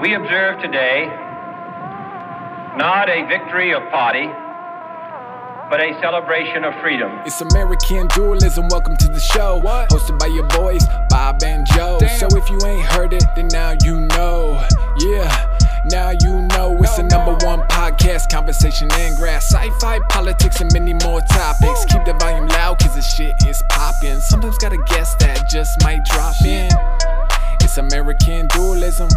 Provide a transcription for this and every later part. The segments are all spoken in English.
We observe today not a victory of party, but a celebration of freedom. It's American dualism. Welcome to the show. What? Hosted by your boys, Bob and Joe. Damn. So if you ain't heard it, then now you know. Yeah. Now you know it's the number one podcast, conversation and grass, sci-fi, politics, and many more topics. Keep the volume loud, cause this shit is popping. Sometimes got a guest that just might drop in. It's American dualism.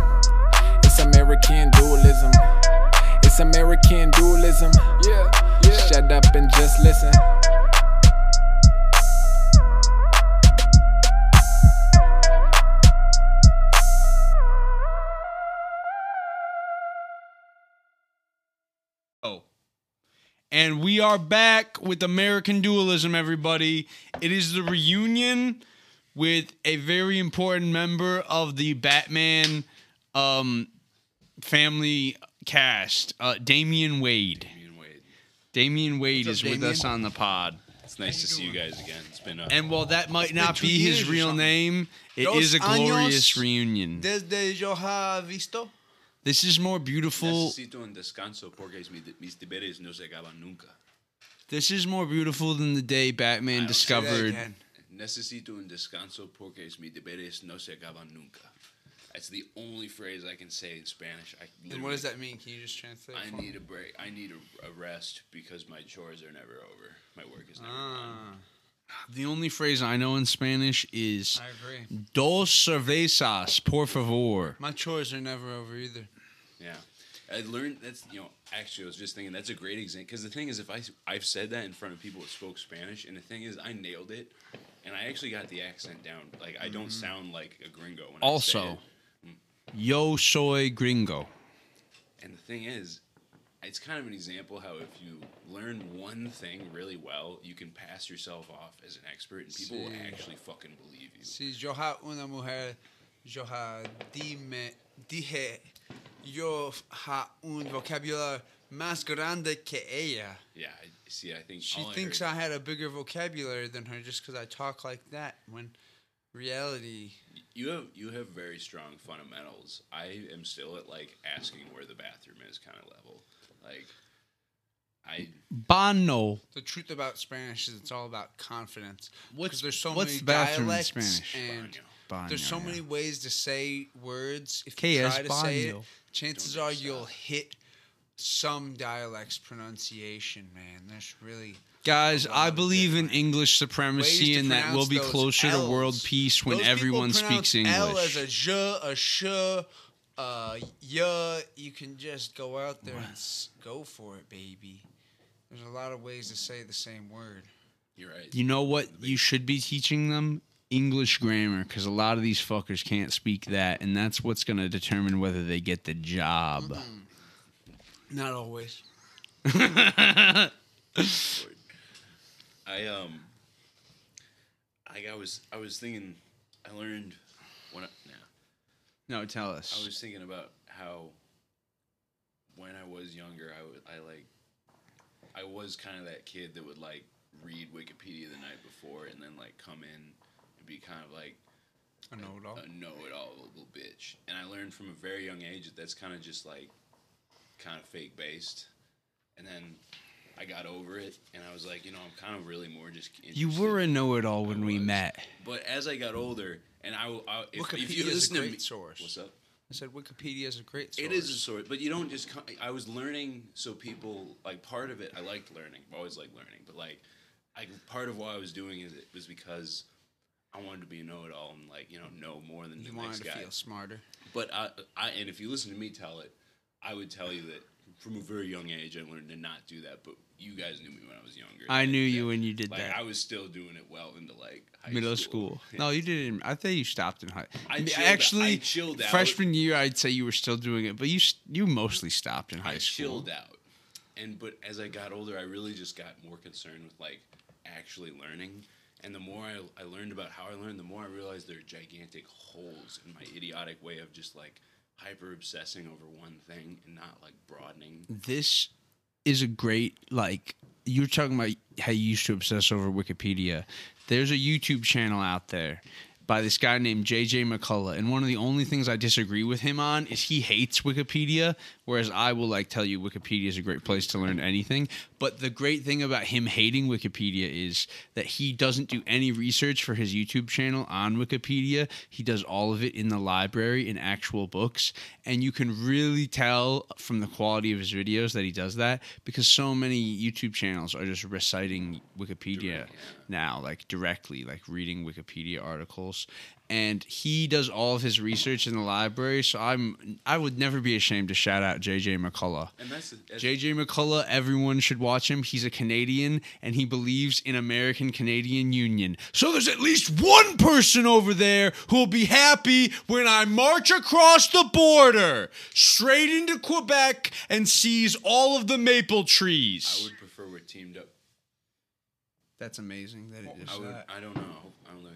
It's American dualism. It's American dualism. Yeah, yeah. Shut up and just listen. Oh. And we are back with American Dualism, everybody. It is the reunion with a very important member of the Batman um, family cast, uh, Damian Wade. Damian Wade. Damian Wade What's is up, with Damian? us on the pod. It's nice to see you guys again. It's been a And while that might not two be his or real something. name, it Dos is a glorious años reunion. Desde yo ha visto. This is more beautiful. necesito un descanso porque mis, mis deberes no se acaban nunca. This is more beautiful than the day Batman say that discovered. again. Necesito un descanso porque mis deberes no se acaban nunca. That's the only phrase I can say in Spanish. I And what does that mean? Can you just translate? I for me? need a break. I need a, a rest because my chores are never over. My work is never Ah, done. The only phrase I know in Spanish is I agree. dos cervezas, por favor. My chores are never over either. Yeah. I learned that's you know actually I was just thinking that's a great example because the thing is if I I've said that in front of people that spoke Spanish and the thing is I nailed it and I actually got the accent down like I don't sound like a gringo when I say Also, it. Yo soy gringo. and the thing is it's kind of an example how if you learn one thing really well you can pass yourself off as an expert and people will actually fucking believe you Si yo ha una mujer, yo ha dime, dije, yo ha un vocabulario más grande que ella. yeah see I think She all thinks I, I, had a bigger vocabulary than her just because I talk like that. When reality, you have you have very strong fundamentals I am still at like asking where the bathroom is kind of level like I Bano. the truth about Spanish is it's all about confidence. What's- there's so what's many the bathroom in dialects Spanish? and Baño, there's so yeah. many ways to say words. If Que you es try to say it, chances Don't are you'll hit some dialects pronunciation. Man, there's really Guys, I believe in English supremacy and that we'll be those closer to world peace when Those everyone pronounce speaks L as English. a j, a sh, uh, yeah. You can just go out there and go for it, baby. There's a lot of ways to say the same word. you're right You know what you should be teaching them? English grammar, because a lot of these fuckers can't speak that, and that's what's going to determine whether they get the job. Not always. I um, I, I was I was thinking, I learned when I, nah, No, tell us. I was thinking about how when I was younger, I would I like, I was kind of that kid that would like read Wikipedia the night before and then like come in and be kind of like I know it all. a know-it-all little bitch. And I learned from a very young age that that's kind of just like kind of fake based. And then I got over it, and I was like, you know, I'm kind of really more just. You were a know-it-all when we met. But as I got older, and I, will- I if, if Wikipedia you is a listen to me, source. what's up? I said Wikipedia is a great source. It is a source, but you don't just. I was learning, so people like part of it. I liked learning. I've always liked learning, but like, I part of why I was doing it was because I wanted to be a know-it-all and like you know know more than You the wanted next to feel smarter. But I, I, and if you listen to me tell it, I would tell you that from a very young age, I learned to not do that. But you guys knew me when I was younger. I knew that- you when you did Like that. I was still doing it well into like high Middle school. Yeah. No, you didn't. I think you stopped in high. I I mean, chilled- actually, I chilled out. freshman year, I'd say you were still doing it, but you you mostly stopped in high I school. chilled out, and but as I got older, I really just got more concerned with like actually learning. And the more I, I learned about how I learned, the more I realized there are gigantic holes in my idiotic way of just like hyper obsessing over one thing and not like broadening. This is a great like you're talking about how you used to obsess over Wikipedia. There's a YouTube channel out there. by this guy named JJ McCullough. And one of the only things I disagree with him on is he hates Wikipedia, whereas I will like tell you Wikipedia is a great place to learn anything. But the great thing about him hating Wikipedia is that he doesn't do any research for his YouTube channel on Wikipedia. He does all of it in the library in actual books. And you can really tell from the quality of his videos that he does that because so many YouTube channels are just reciting Wikipedia now, like directly, like reading Wikipedia articles. And he does all of his research in the library, so I'm I would never be ashamed to shout out JJ McCullough. And that's, that's JJ McCullough, everyone should watch him. He's a Canadian and he believes in American Canadian Union. So there's at least one person over there who will be happy when I march across the border straight into Quebec and seize all of the maple trees. I would prefer we're teamed up. That's amazing that it is. I would. I don't know. I don't know.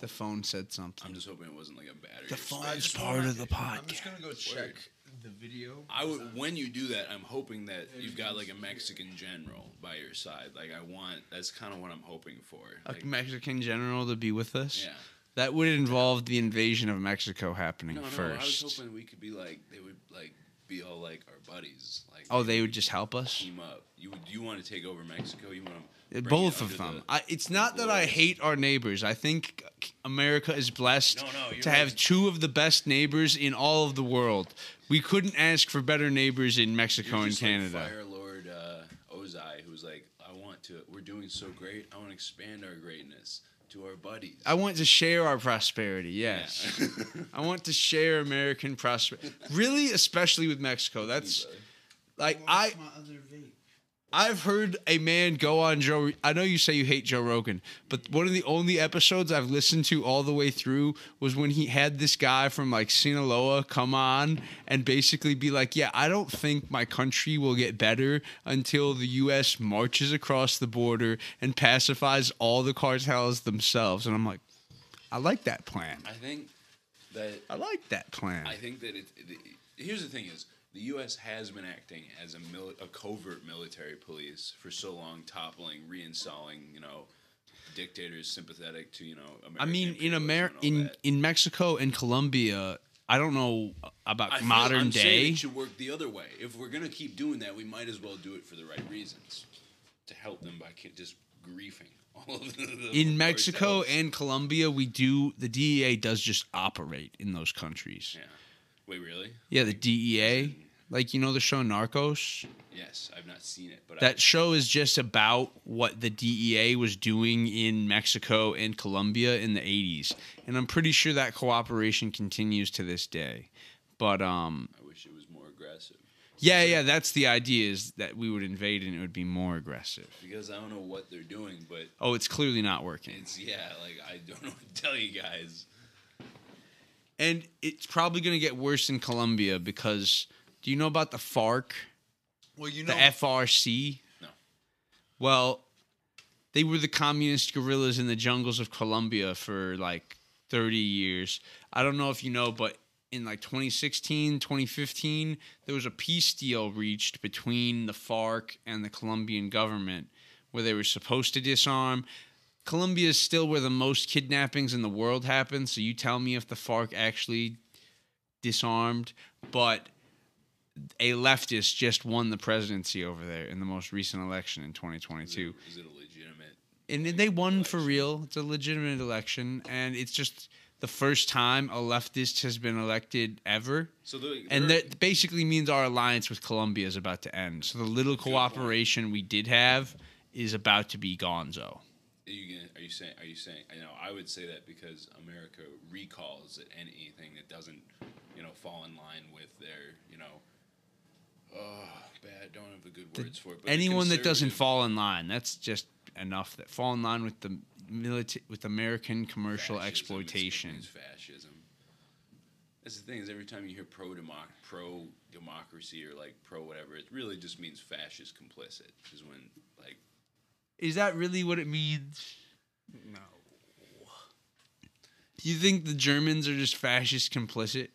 The phone said something. I'm just hoping it wasn't like a battery. The or phone something. is part of the podcast. I'm just gonna go check the video. I would. When you do that, I'm hoping that you've got like a Mexican general by your side. Like I want. That's kind of what I'm hoping for. A Like, Mexican general to be with us. yeah. That would involve the invasion of Mexico happening No, no. first. I was hoping we could be like they would like be all like our buddies. Like oh, they would just help us. team up. You would. You want to take over Mexico? You want uh, to Both of them. I, it's not that I hate our neighbors. I think America is blessed No, no, you're to have right. two of the best neighbors in all of the world. We couldn't ask for better neighbors in Mexico and Canada. Like Fire Lord uh, Ozai, who's like, I want to. We're doing so great. I want to expand our greatness to our buddies. I want to share our prosperity. Yes. Yeah. I want to share American prosperity. Really, especially with Mexico. That's like I I've heard a man go on Joe. I know you say you hate Joe Rogan, but one of the only episodes I've listened to all the way through was when he had this guy from like Sinaloa come on and basically be like, "Yeah, I don't think my country will get better until the U.S. marches across the border and pacifies all the cartels themselves." And I'm like, I like that plan. I think that I like that plan. I think that it, it, Here's the thing: is the U.S. has been acting as a mili- a covert military police for so long, toppling, reinstalling, you know, dictators sympathetic to you know. American I mean, in imperialism Amer- and all in that. in Mexico and Colombia, I don't know about I modern I'm day. it should work the other way. If we're gonna keep doing that, we might as well do it for the right reasons, to help them by just griefing all of the, the in Mexico and Colombia, we do the DEA does just operate in those countries. yeah. Wait, really? Yeah, the DEA, like you know the show Narcos. Yes, I've not seen it, but That show is just about what the DEA was doing in Mexico and Colombia in the 80s. And I'm pretty sure that cooperation continues to this day. But um I, I wish it was more aggressive yeah, yeah, that's the idea is that we would invade and it would be more aggressive. because I don't know what they're doing, but Oh, it's clearly not working. it's yeah, like I don't know what to tell you guys. And it's probably going to get worse in Colombia because do you know about the FARC, Well, you know the FRC? No. Well, they were the communist guerrillas in the jungles of Colombia for like 30 years. I don't know if you know, but in like 2016, 2015, there was a peace deal reached between the FARC and the Colombian government where they were supposed to disarm. Colombia is still where the most kidnappings in the world happen. So you tell me if the FARC actually disarmed, but a leftist just won the presidency over there in the most recent election in Is 2022. it, is it a legitimate? And they won for real. It's a legitimate election, and it's just the first time a leftist has been elected ever. So the, And that basically means our alliance with Colombia is about to end. So the little cooperation we did have is about to be gonzo. Are you gonna, are you saying? Are you saying? I know I would say that because America recalls anything that doesn't, you know, fall in line with their, you know, oh, bad. Don't have the good words for it. But Anyone that doesn't fall in line, that's just enough. That fall in line with the military, with American commercial fascism, exploitation. It's fascism. That's the thing is every time you hear pro democ pro democracy or like pro whatever, it really just means fascist complicit. Is when like Is that really what it means? no. Do you think the Germans are just fascist complicit?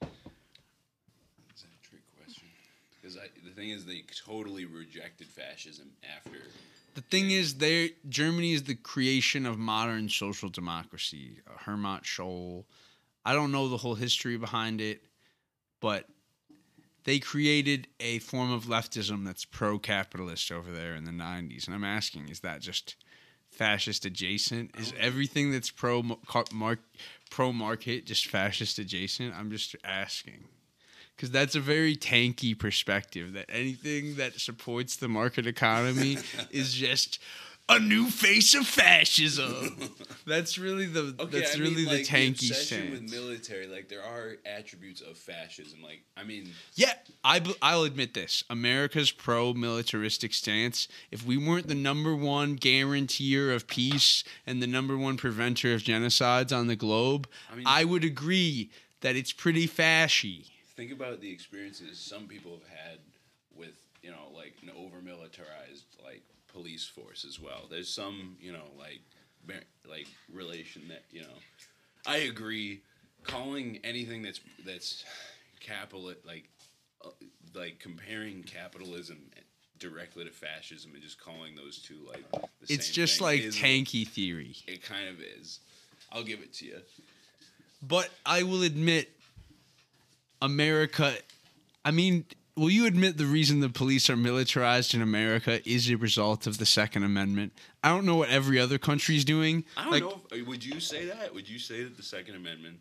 Is that a trick question? Because the thing is, they totally rejected fascism after The thing is, Germany is the creation of modern social democracy. Uh, Hermann Scholl. I don't know the whole history behind it, but they created a form of leftism that's pro-capitalist over there in the 90s. And I'm asking, is that just fascist adjacent? Is everything that's pro pro market just fascist adjacent? I'm just asking because that's a very tanky perspective that anything that supports the market economy is just a new face of fascism. that's really the Okay, that's I really mean, the like, tanky obsession stance. with military. Like there are attributes of fascism. Like I mean, Yeah, I b- I'll admit this. America's pro-militaristic stance. If we weren't the number one guarantor of peace and the number one preventer of genocides on the globe, I mean- I would agree that it's pretty fashy. Think about the experiences some people have had with you know like an over militarized like police force as well. There's some you know like like relation that you know i agree. Calling anything that's that's capital like uh, like comparing capitalism directly to fascism and just calling those two like the It's just thing like tanky theory. it kind of is. I'll give it to you. But I will admit, America. I mean, will you admit the reason the police are militarized in America is a result of the Second Amendment? I don't know what every other country's doing. I don't Like, know. If, uh, would you say that? Would you say that the Second Amendment?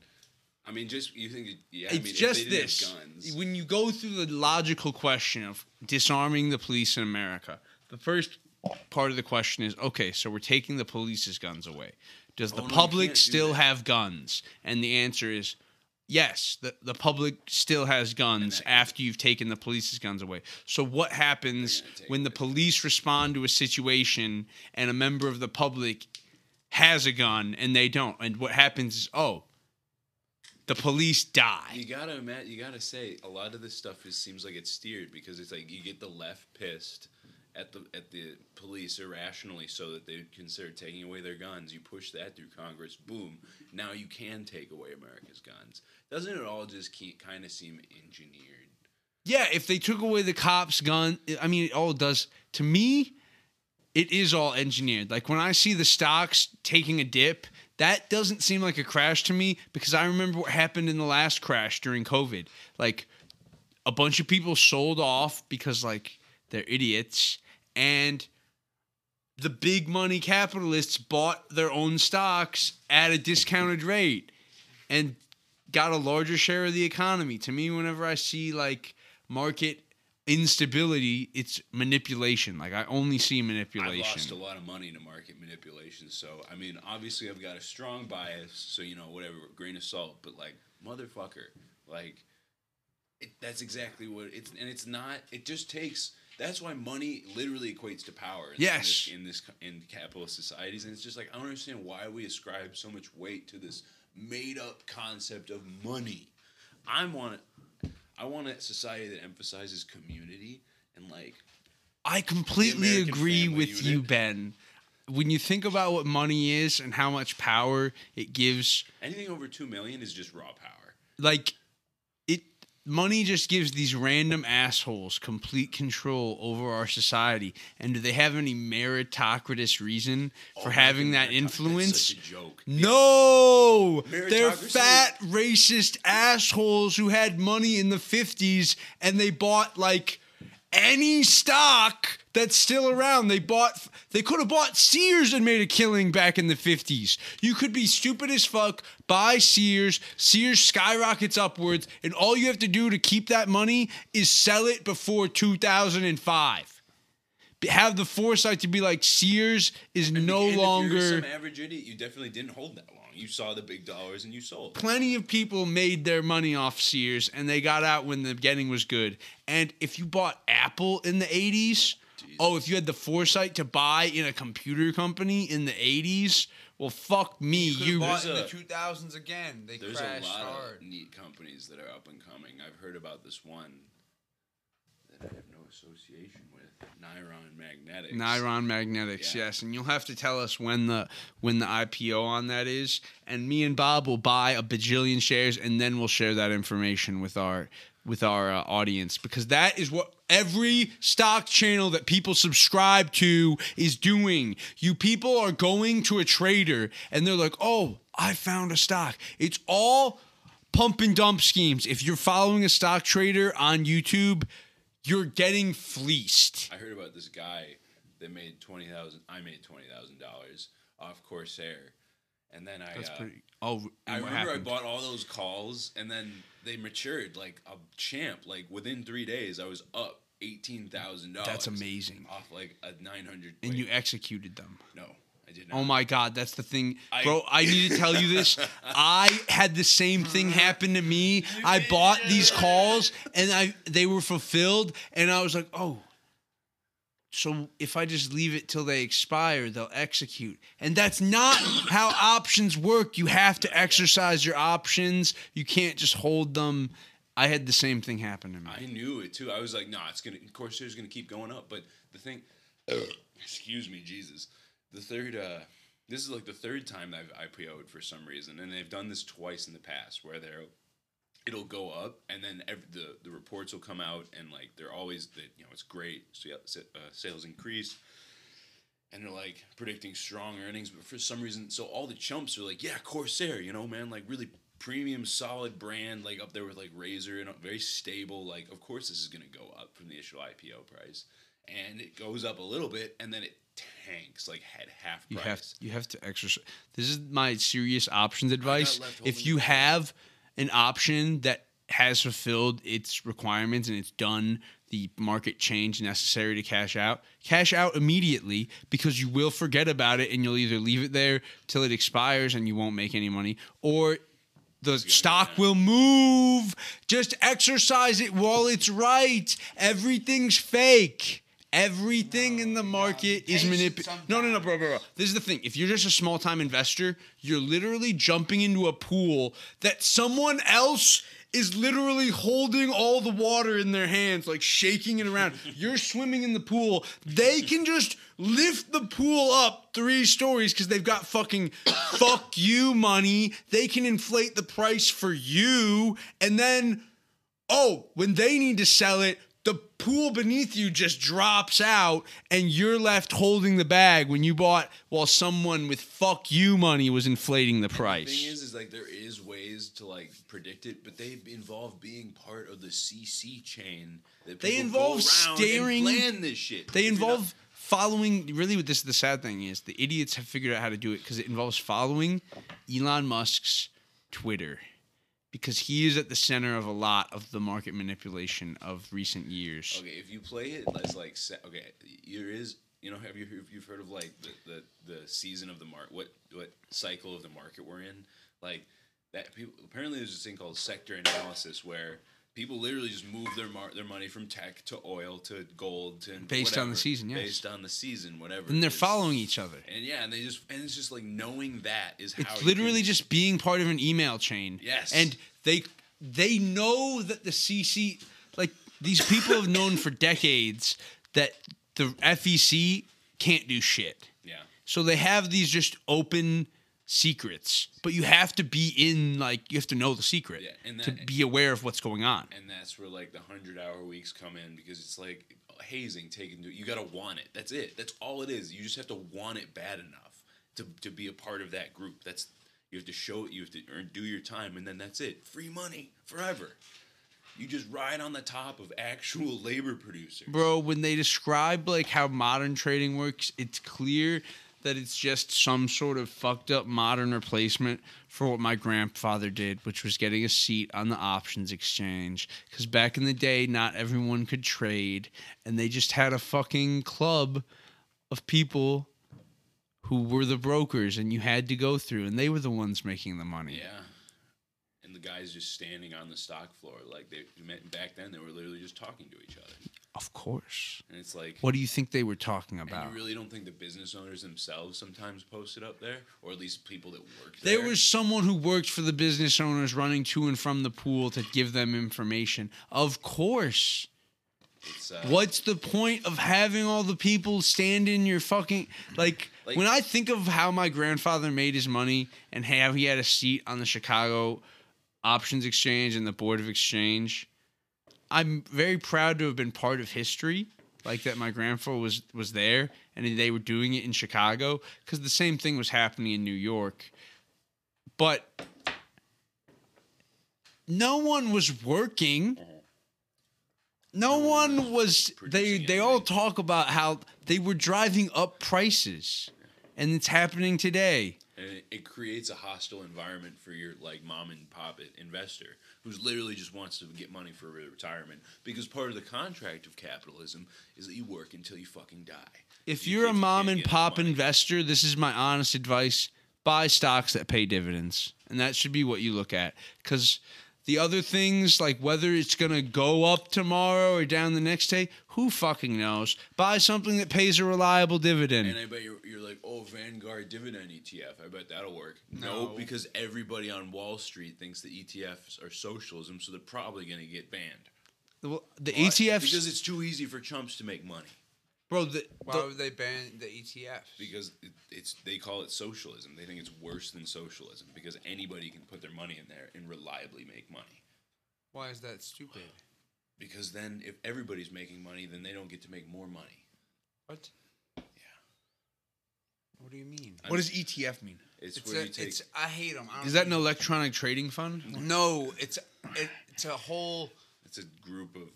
I mean, just you think? it- Yeah, I mean, just if they didn't this. Guns, When you go through the logical question of disarming the police in America, the first part of the question is okay, so we're taking the police's guns away. Does the Oh, no, public still have guns? And the answer is yes, the, the public still has guns after you've taken the police's guns away. So, what happens They're gonna take when the police respond to a situation and a member of the public has a gun and they don't? And what happens is, oh, the police die. you gotta imagine. You gotta say a lot of this stuff is seems like it's steered because it's like you get the left pissed at the at the police irrationally so that they would consider taking away their guns. You push that through Congress. Boom. Now you can take away America's guns. Doesn't it all just kind of seem engineered? Yeah, if they took away the cops' gun, I mean, it all does. To me, it is all engineered. Like when I see the stocks taking a dip, that doesn't seem like a crash to me because I remember what happened in the last crash during COVID. Like a bunch of people sold off because like they're idiots and the big money capitalists bought their own stocks at a discounted rate and got a larger share of the economy. To me, whenever I see like market instability, it's manipulation. Like I only see manipulation. I've lost a lot of money to market manipulation. So I mean, obviously, I've got a strong bias. So you know, whatever, grain of salt. But like, motherfucker, like, it, that's exactly what it's. And it's not. It just takes. That's why money literally equates to power. In Yes. In this, in this in capitalist societies, and it's just like I don't understand why we ascribe so much weight to this made up concept of money. I want. I want a society that emphasizes community and like I completely agree with you. Ben. When you think about what money is and how much power it gives, anything over two million is just raw power. like money just gives these random assholes complete control over our society. And do they have any meritocratic reason oh, for Oh, having that influence? Such a joke. No, they're fat racist assholes who had money in the 50s and they bought like any stock that's still around. They bought they could have bought Sears and made a killing back in the 50s. You could be stupid as fuck, buy Sears, Sears skyrockets upwards, and all you have to do to keep that money is sell it before 2005. Have the foresight to be like Sears is And no and if you're longer some average idiot. You definitely didn't hold that long. You saw the big dollars and you sold. plenty of people made their money off Sears and they got out when the getting was good. And if you bought Apple in the 80s, oh, if you had the foresight to buy in a computer company in the 80s, well, fuck me. You, You, bought in There's the 2000s again. They There's crashed a lot hard. of neat companies that are up and coming. I've heard about this one. that I have no association with. Niron Magnetics. Niron Magnetics, Yeah. yes, and you'll have to tell us when the when the IPO on that is, and me and Bob will buy a bajillion shares, and then we'll share that information with our with our uh, audience because that is what every stock channel that people subscribe to is doing. You people are going to a trader and they're like, "Oh, I found a stock." It's all pump and dump schemes. If you're following a stock trader on YouTube, you're getting fleeced. I heard about this guy that made twenty thousand. I made twenty thousand dollars off Corsair, and then I. That's uh, pretty. Oh, I remember happened? I bought all those calls, and then they matured like a champ. Like within three days, I was up eighteen thousand dollars. That's amazing. Off like a nine hundred. and you executed them. No, I did not. Oh my God, that's the thing, I- bro. I need to tell you this. I had the same thing happen to me. I bought these calls, and I they were fulfilled, and I was like, oh. So if I just leave it till they expire, they'll execute. And that's not how options work. You have to exercise your options. You can't just hold them. I had the same thing happen to me. I knew it too. I was like, nah, it's gonna course Corsair's gonna keep going up. But the thing, excuse me, Jesus, the third, uh, this is like the third time that I've IPO'd for some reason, and they've done this twice in the past where they're it'll go up and then every, the the reports will come out and like they're always that you know it's great so, uh, sales increase and they're like predicting strong earnings but for some reason so all the chumps are like yeah corsair you know man like really premium solid brand like up there with like Razer and very stable like of course this is going to go up from the initial ipo price and it goes up a little bit and then it tanks like at half You price have you have to exercise. This is my serious options advice. If you have an option that has fulfilled its requirements and it's done the market change necessary to cash out, cash out immediately because you will forget about it and you'll either leave it there till it expires and you won't make any money or the stock will move. Just exercise it while it's right. Everything's fake. Everything in the market is manipulated. No, no, no, bro, bro, bro. This is the thing. If you're just a small time investor, you're literally jumping into a pool that someone else is literally holding all the water in their hands, like shaking it around. You're swimming in the pool. They can just lift the pool up three stories because they've got fucking fuck you money. They can inflate the price for you. And then, oh, when they need to sell it, pool beneath you just drops out and you're left holding the bag when you bought while someone with fuck you money was inflating the price. The thing is, is like there is ways to like predict it, but they involve being part of the CC chain. That They involve staring- And plan this shit. They If you're not- involve following. Really, what this is the sad thing is, the idiots have figured out how to do it because it involves following Elon Musk's Twitter, because he is at the center of a lot of the market manipulation of recent years. Okay, if you play it as like okay, there is you know have you you've heard of like the the, the season of the market what what cycle of the market we're in like that people apparently there's this thing called sector analysis where people literally just move their mar- their money from tech to oil to gold to Based on the season, yes. based on the season whatever And they're following each other. and yeah and they just and it's just like knowing that is how It's literally can- just being part of an email chain. Yes. And they they know that the CC like these people have known for decades that the SEC can't do shit. yeah So they have these just open secrets, but you have to be in like you have to know the secret Yeah, and to be aware of what's going on. and that's where like the hundred hour weeks come in because it's like hazing taken to you gotta want it. That's it. That's all it is. You just have to want it bad enough to, to be a part of that group. That's you have to show it you have to earn do your time and then that's it. Free money forever. You just ride on the top of actual labor producers. Bro, when they describe like how modern trading works, it's clear that it's just some sort of fucked up modern replacement for what my grandfather did, which was getting a seat on the options exchange. Because back in the day, not everyone could trade, and they just had a fucking club of people who were the brokers, and you had to go through, and they were the ones making the money. yeah and the guys just standing on the stock floor like they back then they were literally just talking to each other Of course. and it's like What do you think they were talking And about? you really don't think the business owners themselves sometimes post it up there, or at least people that work There there? was someone who worked for the business owners running to and from the pool to give them information. Of course. It's uh, What's the point of having all the people stand in your fucking like, Like- when I think of how my grandfather made his money and how he had a seat on the Chicago Options Exchange and the Board of Exchange, I'm very proud to have been part of history. Like that, my grandfather was was there, and they were doing it in Chicago because the same thing was happening in New York. But no one was working. No one was. They they all talk about how they were driving up prices, and it's happening today. And it, it creates a hostile environment for your like mom and pop investor who's literally just wants to get money for retirement because part of the contract of capitalism is that you work until you fucking die. If You you're a mom and pop investor, this is my honest advice: buy stocks that pay dividends, and that should be what you look at. Because the other things, like whether it's gonna go up tomorrow or down the next day, who fucking knows? Buy something that pays a reliable dividend. And I bet you're, you're like, oh, Vanguard dividend ETF. I bet that'll work. No, No. because everybody on Wall Street thinks that ETFs are socialism, so they're probably going to get banned. Well, the Why? ETFs, Because it's too easy for chumps to make money. Bro. The, Why the- would they ban the E ETFs? Because it, it's they call it socialism. They think it's worse than socialism because anybody can put their money in there and reliably make money. Why is that stupid? Because then, if everybody's making money, then they don't get to make more money. What? Yeah. What do you mean? what does ETF mean? It's, It's where a, you take. it's I hate them. Is that an electronic trading fund? No, it's it, it's a whole. It's a group of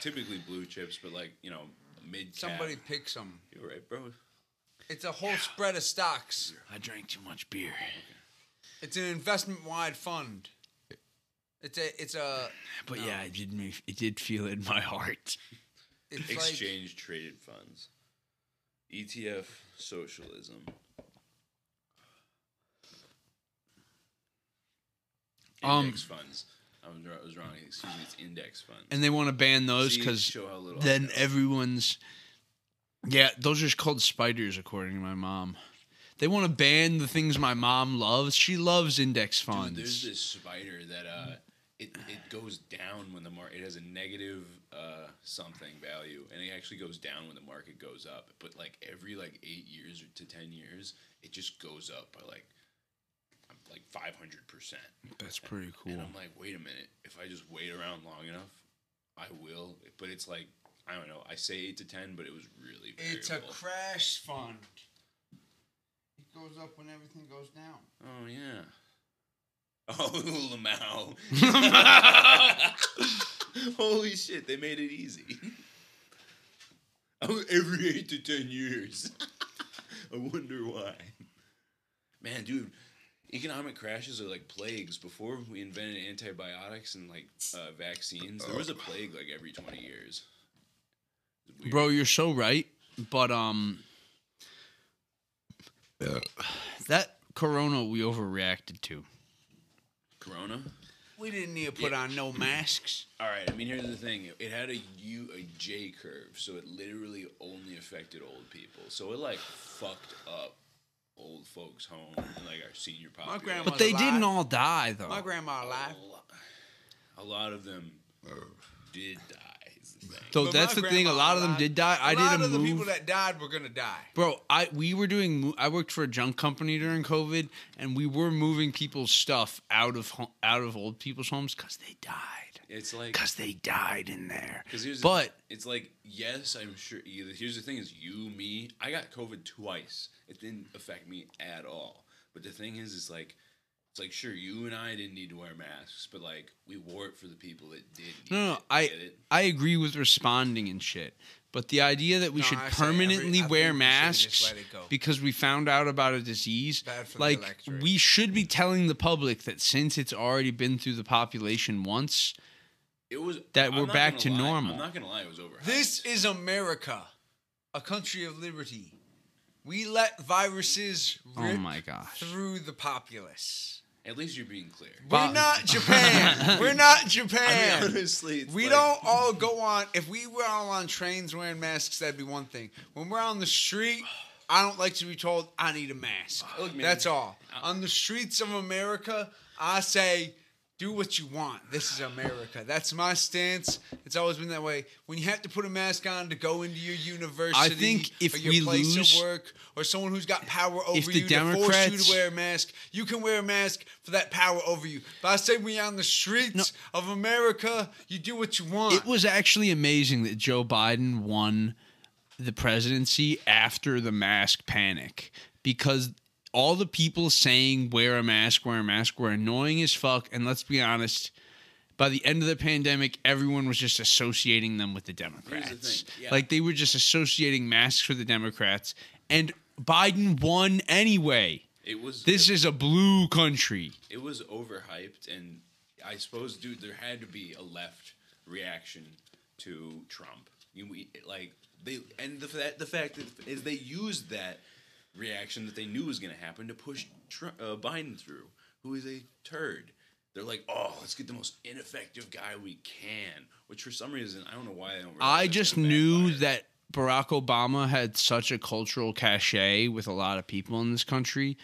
typically blue chips, but like you know, mid. Somebody picks them. You're right, bro. It's a whole spread of stocks. I drank too much beer. It's an investment wide fund. It's a it's a But No. yeah, it did me. It did feel it in my heart. it's Exchange traded funds. ETF socialism. Um, Index funds. I was, I was wrong. Excuse me. It's index funds. and they want to ban those because show how little then everyone's yeah those are called spiders according to my mom they want to ban the things my mom loves she loves index Dude, funds there's this spider that uh, it, it goes down when the market it has a negative uh, something value, and it actually goes down when the market goes up. But like every like eight years to ten years, it just goes up by like like five hundred percent. that's pretty cool And I'm like, wait a minute. If I just wait around long enough, I will. But it's like I don't know. I say eight to ten, but it was really variable. It's a crash fund. It goes up when everything goes down. oh yeah. Oh Lamau. Holy shit! They made it easy. Oh, every eight to ten years. I wonder why. Man, dude, economic crashes are like plagues. Before we invented antibiotics and like uh, vaccines, there was a plague like every twenty years. Bro you're so right but um that corona we overreacted to Corona. We didn't need to put Yeah. on no masks. All right. I mean, here's the thing. It had a U, a J curve, so it literally only affected old people. So it like fucked up old folks' home and like our senior population. grandma- but they alive. didn't all die though My grandma alive. A lot of them oh. did die. The so But that's the thing a lot of them alive. did die i a did lot a of the move people that died were gonna die. Bro, I we were doing. I worked for a junk company during COVID, and we were moving people's stuff out of out of old people's homes because they died. It's like Because they died in there. Here's But the, it's like yes, I'm sure. Here's the thing: is you, me. I got COVID twice. It didn't affect me at all. But the thing is, is like it's like sure, you and I didn't need to wear masks, but like we wore it for the people that did. Need no, no, it, I I agree with responding and shit. But the idea that we No, should I say every- permanently wear think we masks let it go. because we found out about a disease, Bad for the like we should be telling the public that since it's already been through the population once, It was that I'm we're back gonna lie, normal. I'm not gonna lie, it was over. This is America, a country of liberty. We let viruses Oh my gosh. through the populace. At least you're being clear. We're not Japan. We're not I mean, Japan. honestly, it's we like- don't all go on. If we were all on trains wearing masks, that'd be one thing. When we're on the street, I don't like to be told I need a mask. Look, man, That's all. I- On the streets of America, I say, do what you want. This is America. That's my stance. It's always been that way. When you have to put a mask on to go into your university, I think if or your we place lose- of work, or someone who's got power over you to force you to wear a mask, you can wear a mask for that power over you. But I say when you're on the streets of America, you do what you want. It was actually amazing that Joe Biden won the presidency after the mask panic because all the people saying wear a mask, wear a mask were annoying as fuck. And let's be honest, by the end of the pandemic, everyone was just associating them with the Democrats. thing, yeah. Like they were just associating masks with the Democrats. And Biden won anyway. It was This it, is a blue country. it was overhyped, and I suppose, dude, there had to be a left reaction to Trump. You we, like they and the the fact that is they used that reaction that they knew was going to happen to push Trump, uh, Biden through, who is a turd. They're like, oh, let's get the most ineffective guy we can. Which for some reason, I don't know why I don't. I just knew that Barack Obama had such a cultural cachet with a lot of people in this country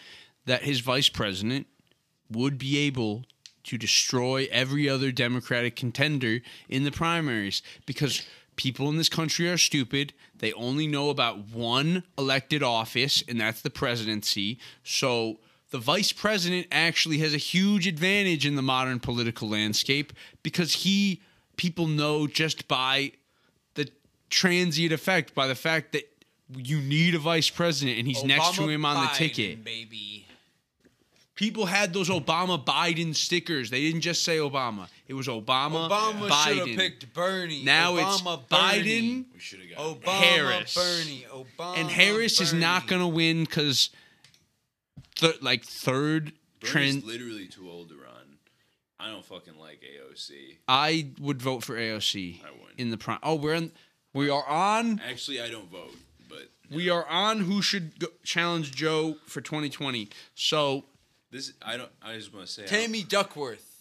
that his vice president would be able to destroy every other Democratic contender in the primaries because people in this country are stupid. They only know about one elected office, and that's the presidency. So the vice president actually has a huge advantage in the modern political landscape because he people know just by the transient effect by the fact that you need a vice president and he's next to him on the Biden, ticket. baby. People had those Obama Biden stickers. They didn't just say Obama. It was Obama, Obama should have Biden. picked Bernie. Now it's Obama, Biden we should have got Obama, Harris. Bernie. Obama, and Harris is not going to win because, th- like third Bernie's trend. literally too old to run. I don't fucking like AOC. I would vote for AOC I wouldn't. in the prime. Oh, we're in. We are on. Actually, I don't vote, but We are on. Who should go, challenge Joe for 2020? So, this I don't. I just want to say, Tammy Duckworth.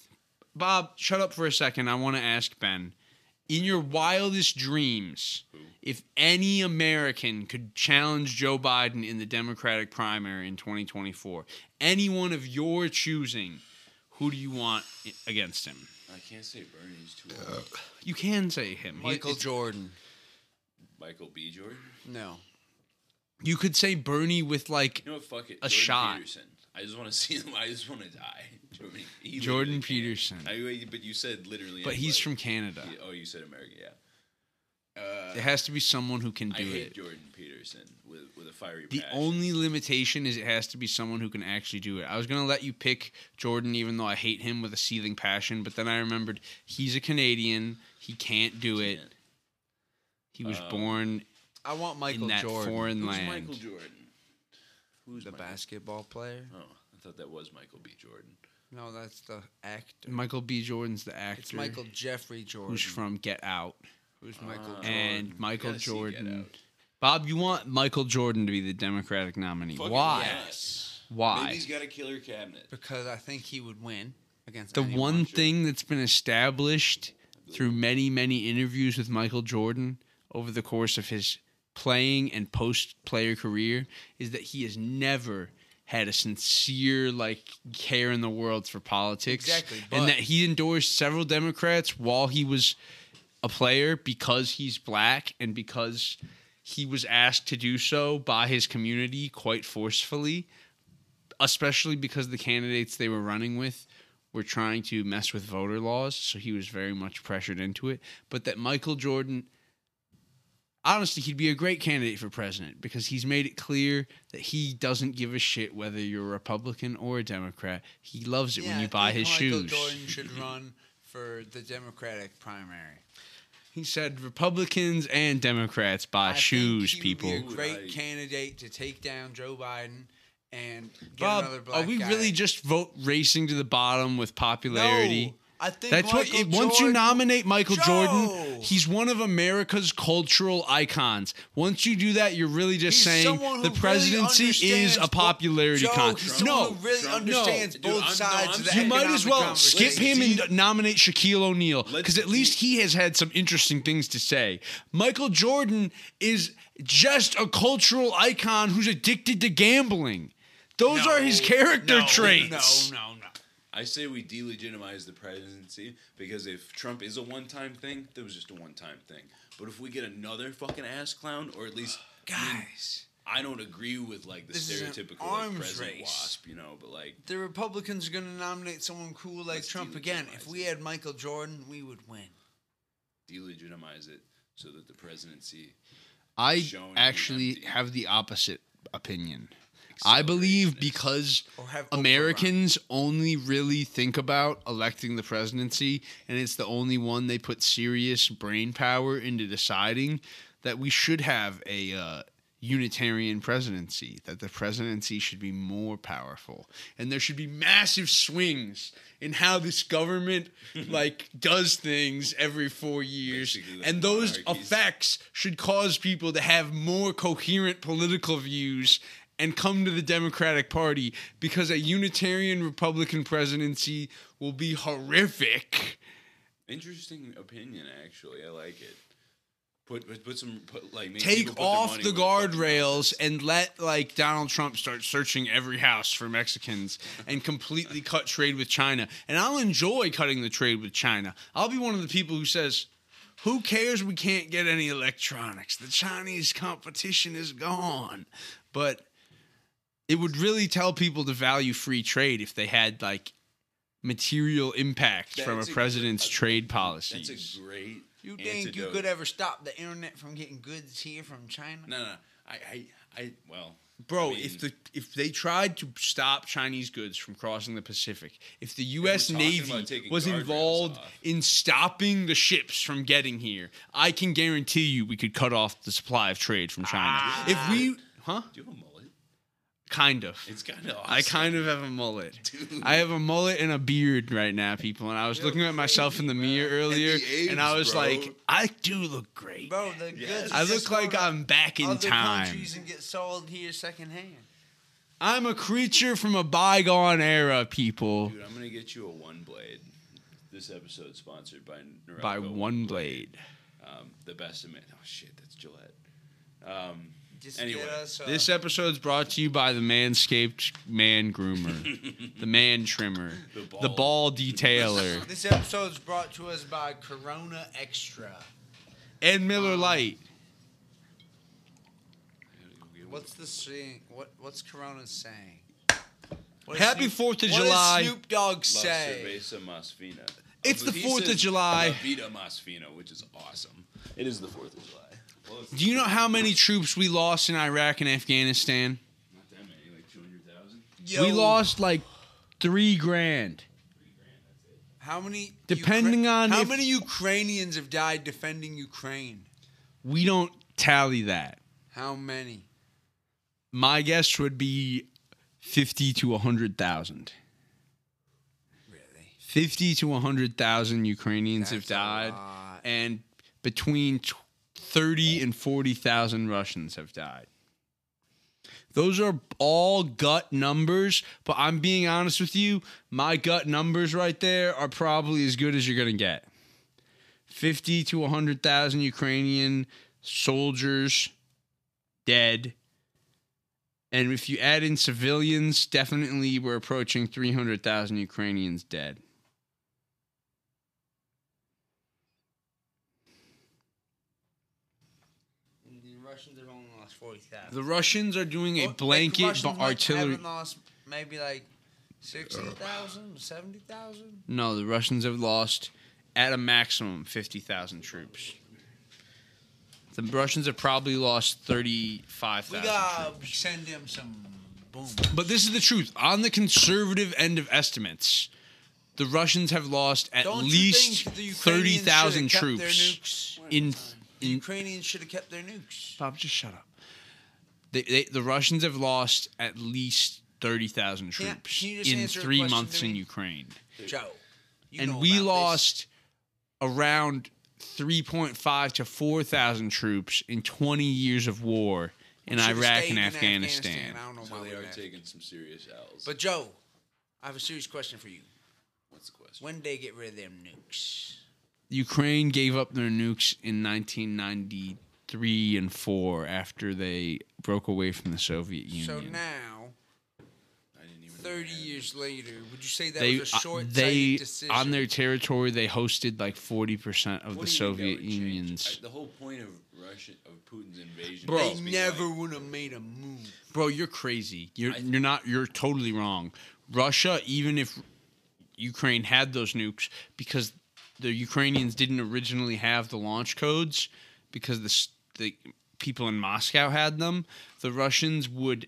Bob, shut up for a second. I want to ask Ben. In your wildest dreams, if any American could challenge Joe Biden in the Democratic primary in 2024, anyone of your choosing, who do you want against him? I can't say Bernie's too old. You can say him. He- Michael it's- Jordan. Michael B. Jordan. No. You could say Bernie with like You know what? Fuck it. A Jordan shot. Peterson. I just want to see him. I just want to die. Jordan, he Jordan. Peterson. I, but you said literally. but he's anybody. from Canada. Yeah, Oh, you said America. Yeah. Uh, It has to be someone who can I do hate it. Jordan Peterson with with a fiery The passion. only limitation is it has to be someone who can actually do it. I was gonna let you pick Jordan, even though I hate him with a seething passion, but then I remembered he's a Canadian. He can't do it. Can't. He was Um, born I want Michael in that Jordan. foreign Who's land. Michael Jordan? Who's the Michael? basketball player? Oh, I thought that was Michael B. Jordan. No, that's the actor. Michael B. Jordan's the actor It's Michael Jeffrey Jordan. who's from Get Out, Who's Michael Ah. Jordan? and Michael Gotta see Get Jordan. Out. Bob, you want Michael Jordan to be the Democratic nominee? Fucking Why? Yes. Why? Maybe he's got a killer cabinet. because I think he would win against the anyone. one thing that's been established through many many interviews with Michael Jordan over the course of his playing and post player career is that he has never had a sincere like care in the world for politics Exactly, and that he endorsed several democrats while he was a player because he's black and because he was asked to do so by his community quite forcefully especially because the candidates they were running with were trying to mess with voter laws, so he was very much pressured into it. But that Michael Jordan, honestly, he'd be a great candidate for president because he's made it clear that he doesn't give a shit whether you're a Republican or a Democrat. He loves it Yeah, when you buy his Michael shoes. Jordan should run for the Democratic primary. He said Republicans and Democrats buy I shoes, people. Be a great Right. candidate to take down Joe Biden and get Bob, are we guy. really just vote racing to the bottom with popularity? No, I think That's what. It, once you nominate Michael Jordan, he's one of America's cultural icons. Once you do that, you're really just He's saying someone who the really presidency is a popularity contest. No, who really Trump- understands no. both Dude, I'm- no, of the you might as well skip him and nominate Shaquille O'Neal because at least he has had some interesting things to say. Michael Jordan is just a cultural icon who's addicted to gambling. Those No, are his character no, traits. No, no, no. I say we delegitimize the presidency because if Trump is a one-time thing, that was just a one-time thing. But if we get another fucking ass clown, or at least I mean, Guys, I don't agree with like the This stereotypical like, president race. wasp, you know. But like, the Republicans are gonna nominate someone cool like Trump again. If we it. had Michael Jordan, we would win. delegitimize it so that the presidency I Shown and actually have the opposite opinion. I believe because Americans only really think about electing the presidency, and it's the only one they put serious brain power into deciding that we should have a uh, unitarian presidency, that the presidency should be more powerful, and there should be massive swings in how this government like does things every four years, like and those effects should cause people to have more coherent political views and come to the Democratic Party because a Unitarian Republican presidency will be horrific. interesting opinion. Actually, I like it. Put put, put some put, like Take off the guardrails and let like Donald Trump start searching every house for Mexicans and completely cut trade with China. And I'll enjoy cutting the trade with China. I'll be one of the people who says, "Who cares? We can't get any electronics. The Chinese competition is gone." But it would really tell people to value free trade if they had like material impacts from a That's a president's great- trade That's a great. You think you could ever stop the internet from getting goods here from China? No, no. I, I, I. Well, Bro, I mean, if the if they tried to stop Chinese goods from crossing the Pacific, if the U.S. Navy was involved off. in stopping the ships from getting here, I can guarantee you we could cut off the supply of trade from China. Ah. if we, huh? do you have a mullet? Kind of. It's kind of. Awesome. I kind of have a mullet. Dude. I have a mullet and a beard right now, people. And I was looking at myself in the mirror earlier, and, I was bro. like, I do look great. Bro, the Yes. goods. I look like I'm back in other time. countries and get sold here secondhand. I'm a creature from a bygone era, people. Dude, I'm gonna get you a one blade. This episode sponsored by Norelco By one blade. Um, the best of man. Oh shit, that's Gillette. Um, Just Anyway, get us. Uh, This episode's brought to you by the Manscaped Man Groomer, the Man Trimmer, The the ball. Ball Detailer, This episode's brought to us by Corona Extra. and Miller Lite. What's the saying? What What's Corona saying? What Happy Snoop- 4th of what July. Does Snoop Dogg La say? Cerveza Más It's the he 4th of says July. La Vida Más Fina, which is awesome. It is the 4th of July. Well, it's Do you know how many troops we lost in Iraq and Afghanistan? not that many, like 200,000. We lost like three grand. How many? Depending on how if- many Ukrainians have died defending Ukraine? We don't tally that. How many? My guess would be 50 to 100,000. Really? 50 to 100,000 Ukrainians have That's a died. lot. and between tw- 30 and 40,000 Russians have died. Those are all gut numbers, but I'm being honest with you, my gut numbers right there are probably as good as you're going to get. 50 to 100,000 Ukrainian soldiers dead. And if you add in civilians, definitely we're approaching 300,000 Ukrainians dead. The Russians have only lost forty thousand. The Russians are doing a blanket bu- artillery. Haven't lost maybe like 60,000, 70,000? No, the Russians have lost at a maximum 50,000 troops. The Russians have probably lost We 35,000 gotta troops. send them some boom. But this is the truth. On the conservative end of estimates, the Russians have lost at Don't least you think the Ukrainians 30,000 should have kept their troops. nukes? In, The in Ukrainians should have kept their nukes. Bob, just shut up. They, they, the Russians have lost at least 30,000 troops can you just in three months in? Ukraine. Joe. you and know we about this. lost around 3.5 to 4,000 troops in 20 years of war in Should've Iraq and in Afghanistan. I don't know So why they are left. taking some serious L's. But Joe, I have a serious question for you. what's the question? When did they get rid of them nukes? Ukraine gave up their nukes in 1993 and 4 after they broke away from the Soviet Union. So now, I didn't even. 30 years later, would you say that they was a uh, short they decision? on their territory they hosted like 40% of What the do you think that Soviet would? Union's I- the whole point of Russia of Putin's invasion. Bro. is They never like- would have made a move. Bro, you're crazy. You're I- you're not you're totally wrong. Russia even if Ukraine had those nukes because the Ukrainians didn't originally have the launch codes because the s- the people in Moscow had them, the Russians would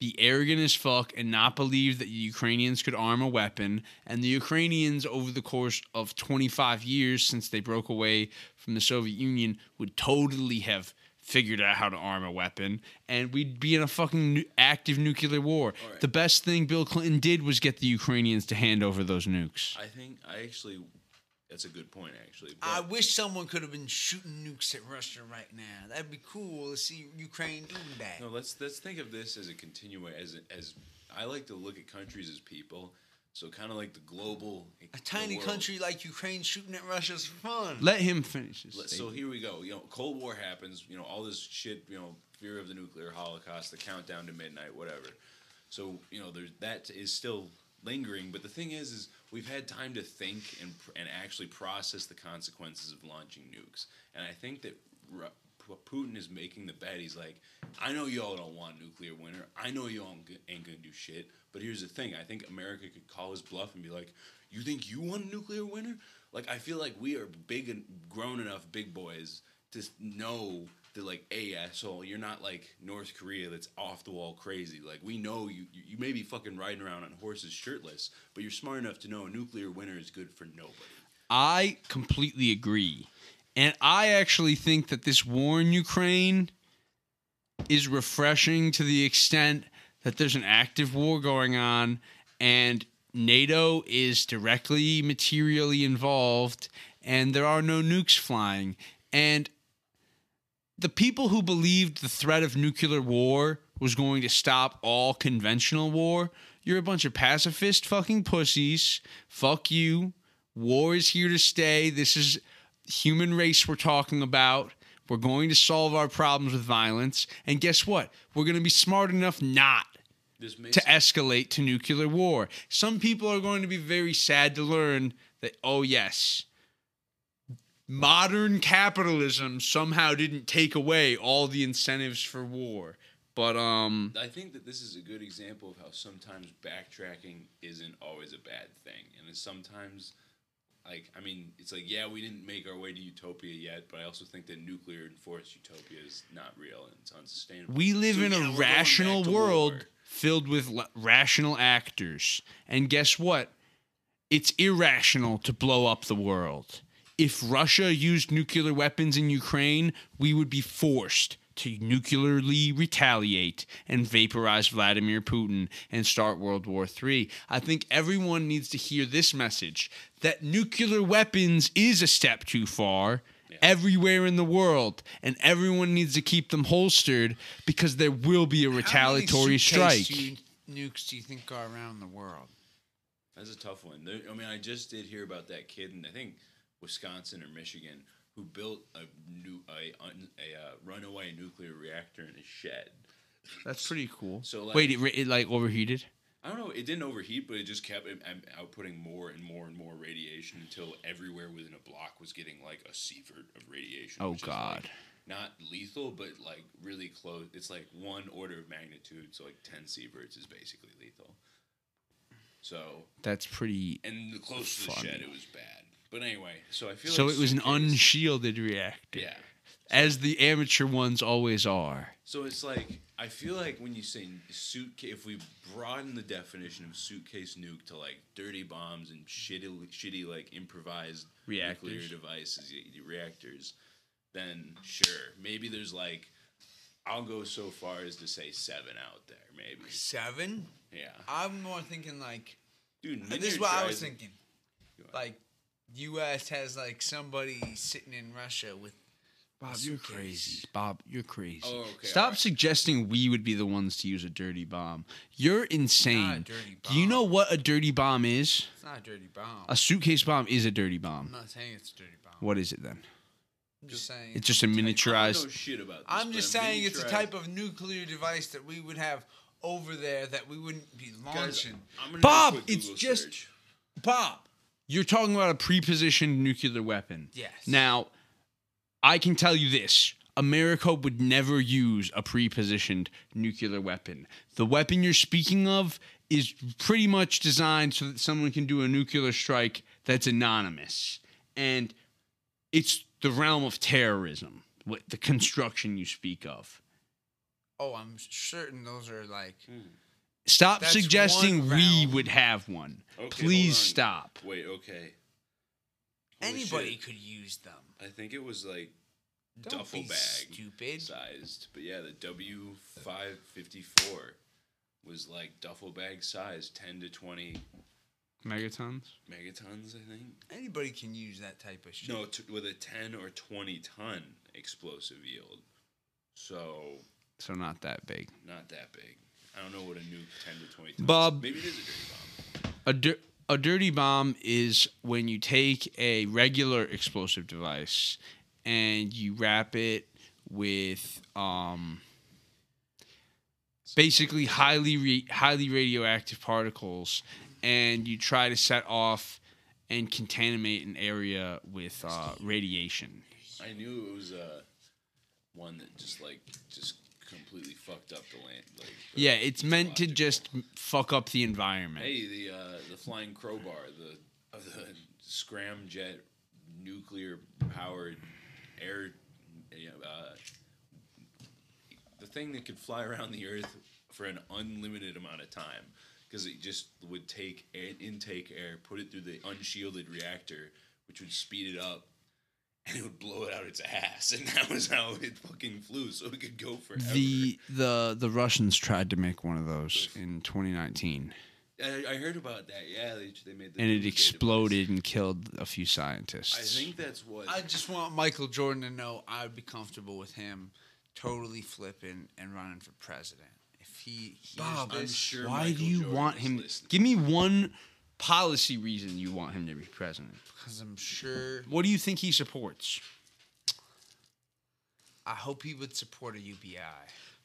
be arrogant as fuck and not believe that the Ukrainians could arm a weapon. And the Ukrainians, over the course of 25 years since they broke away from the Soviet Union, would totally have figured out how to arm a weapon. And we'd be in a fucking nu- active nuclear war. right. The best thing Bill Clinton did was get the Ukrainians to hand over those nukes. I think I actually. That's a good point, actually. I wish someone could have been shooting nukes at Russia right now. That'd be cool to see Ukraine doing that. No, let's let's think of this as a continue as as I like to look at countries as people. So kind of like the global. A tiny country like Ukraine shooting at Russia's fun. Let him finish his Let- So here we go. You know, Cold War happens. You know, all this shit. You know, fear of the nuclear holocaust, the countdown to midnight, whatever. So you know, there's that is still lingering. But the thing is, is we've had time to think and and actually process the consequences of launching nukes. And I think that Ru- Putin is making the bet. He's like, I know y'all don't want nuclear winter. I know y'all ain't gonna do shit. But here's the thing. I think America could call his bluff and be like, You think you want a nuclear winter? Like I feel like we are big and grown enough, big boys, to know that like, hey asshole, you're not like North Korea that's off the wall crazy. Like we know you you may be fucking riding around on horses shirtless, but you're smart enough to know a nuclear winter is good for nobody. I completely agree. And I actually think that this war in Ukraine is refreshing to the extent that there's an active war going on and NATO is directly materially involved and there are no nukes flying. And the people who believed the threat of nuclear war was going to stop all conventional war, you're a bunch of pacifist fucking pussies. Fuck you. War is here to stay. This is human race we're talking about. We're going to solve our problems with violence. And guess what? We're going to be smart enough not to escalate to nuclear war. Some people are going to be very sad to learn that, oh, yes, modern capitalism somehow didn't take away all the incentives for war. But, um, I think that this is a good example of how sometimes backtracking isn't always a bad thing, and it's sometimes like I mean, it's like yeah, we didn't make our way to utopia yet, but I also think that nuclear enforced utopia is not real and it's unsustainable. we live So, in yeah, a rational world war. filled with la- rational actors. And guess what? It's irrational to blow up the world. If Russia used nuclear weapons in Ukraine, we would be forced to nuclearly retaliate and vaporize Vladimir Putin and start World War III. I think everyone needs to hear this message that nuclear weapons is a step too far everywhere in the world, and everyone needs to keep them holstered because there will be a retaliatory How many strike. suitcase you- nukes do you think are around the world? That's a tough one. There, I mean, I just did hear about that kid and I think Wisconsin or Michigan who built a new a un, a uh, runaway nuclear reactor in a shed. That's pretty cool. So, like- wait, it, it like overheated? I don't know. It didn't overheat, but it just kept outputting more and more and more radiation until everywhere within a block was getting like a sievert of radiation. Oh, God. like, not lethal, but like really close. It's like one order of magnitude. So like ten sieverts is basically lethal. So That's pretty. and the close to the shed, it was bad. But anyway, so I feel So like it was an suitcase- unshielded reactor. Yeah. As the amateur ones always are. So it's like I feel like when you say suitcase, if we broaden the definition of suitcase nuke to like dirty bombs and shitty, shitty like improvised Reactors. nuclear devices, y- y- reactors, then sure, maybe there's like, I'll go so far as to say seven out there, maybe. Seven? Yeah, I'm more thinking like dude. this is what I was miniaturizing- thinking. Like, U.S. has like somebody sitting in Russia with. Bob, you're suitcase. crazy. Bob, you're crazy. Oh, okay, Stop alright. suggesting we would be the ones to use a dirty bomb. You're insane. dirty Do you know what a dirty bomb is? It's not a dirty bomb. A suitcase bomb is a dirty bomb. I'm bomb. not saying it's a dirty bomb. What is it then? I'm just saying. It's just a I don't know miniaturized. shit about this. I'm just saying it's a type of nuclear device that we would have over there that we wouldn't be Guys, launching. I'm Bob, do a quick it's just- search. Bob, you're talking about a pre-positioned nuclear weapon. Yes. Now, I can tell you this. America would never use a pre-positioned nuclear weapon. The weapon you're speaking of is pretty much designed so that someone can do a nuclear strike that's anonymous. And it's the realm of terrorism, what the construction you speak of. oh, I'm certain those are like. Hmm. Stop That's suggesting we round. would have one. Okay, Please on. stop. Wait, okay. Holy Anybody shit. could use them. I think it was like Don't duffel be bag stupid. sized, but yeah, the W five fifty four was like duffel bag size, ten to twenty Megatons? megatons, I think. Anybody can use that type of shit. No, t- with a ten or twenty ton explosive yield. So So not that big. not that big. I don't know what a nuke ten to twenty. Tons. Bob- maybe it is a dirty bomb. A, dir- a dirty bomb is when you take a regular explosive device and you wrap it with um, basically highly re- highly radioactive particles, and you try to set off and contaminate an area with uh, radiation. I knew it was uh, one that just like just completely fucked up the land. Like the Yeah, it's meant to just fuck up the environment. Hey, the uh, the flying crowbar, the of the scramjet nuclear powered air, uh, the thing that could fly around the Earth for an unlimited amount of time, because it just would take air, intake air, put it through the unshielded reactor, which would speed it up. And it would blow it out its ass, and that was how it fucking flew, so it could go forever. The the the Russians tried to make one of those in 2019. I, I heard about that. Yeah, they, they made the and it doomsday exploded and killed a few scientists. I think that's what. I just want Michael Jordan to know I would be comfortable with him totally flipping and running for president. If he hears Bob, this, I'm sure Why Michael do you Jordan want is him? listening. Give me one policy reason you want him to be president. because I'm sure What do you think he supports? I hope he would support a UBI.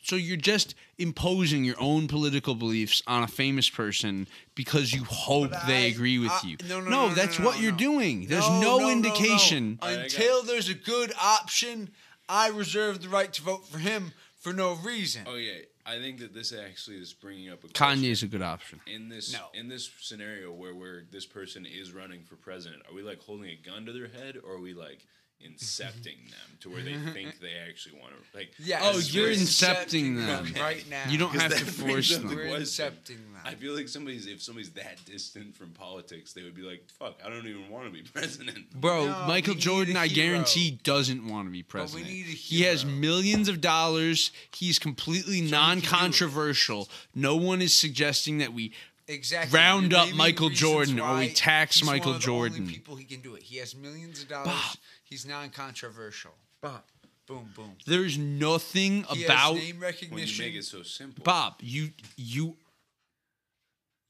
So you're just imposing your own political beliefs on a famous person because you hope But they I- agree with I- you. no, no, no, no, that's no, what no, you're no. doing. There's No, no, no, no, indication. All right, I Until there's a good option, I reserve the right to vote for him for no reason. Oh yeah, I think that this actually is bringing up a Kanye's a good option. in this No. in this scenario where where this person is running for president. Are we like holding a gun to their head, or are we like incepting them to where they think they actually want to like? Yeah. Oh, you're brings- incepting them. right now. You don't have to force them. We're incepting them. I feel like somebody's if somebody's that distant from politics, they would be like, "Fuck, I don't even want to be president." Bro, No, Michael Jordan, i guarantee, doesn't want to be we president. need a He has millions of dollars. He's completely can do it. non-controversial. No one is suggesting that we Exactly. round You're up Michael Jordan or we why tax he's one Michael of the only Jordan. people he can do it. He has millions of dollars. Bob. He's non-controversial. Bob. Boom, boom. There's nothing He about has name When you make it so simple, Bob. You you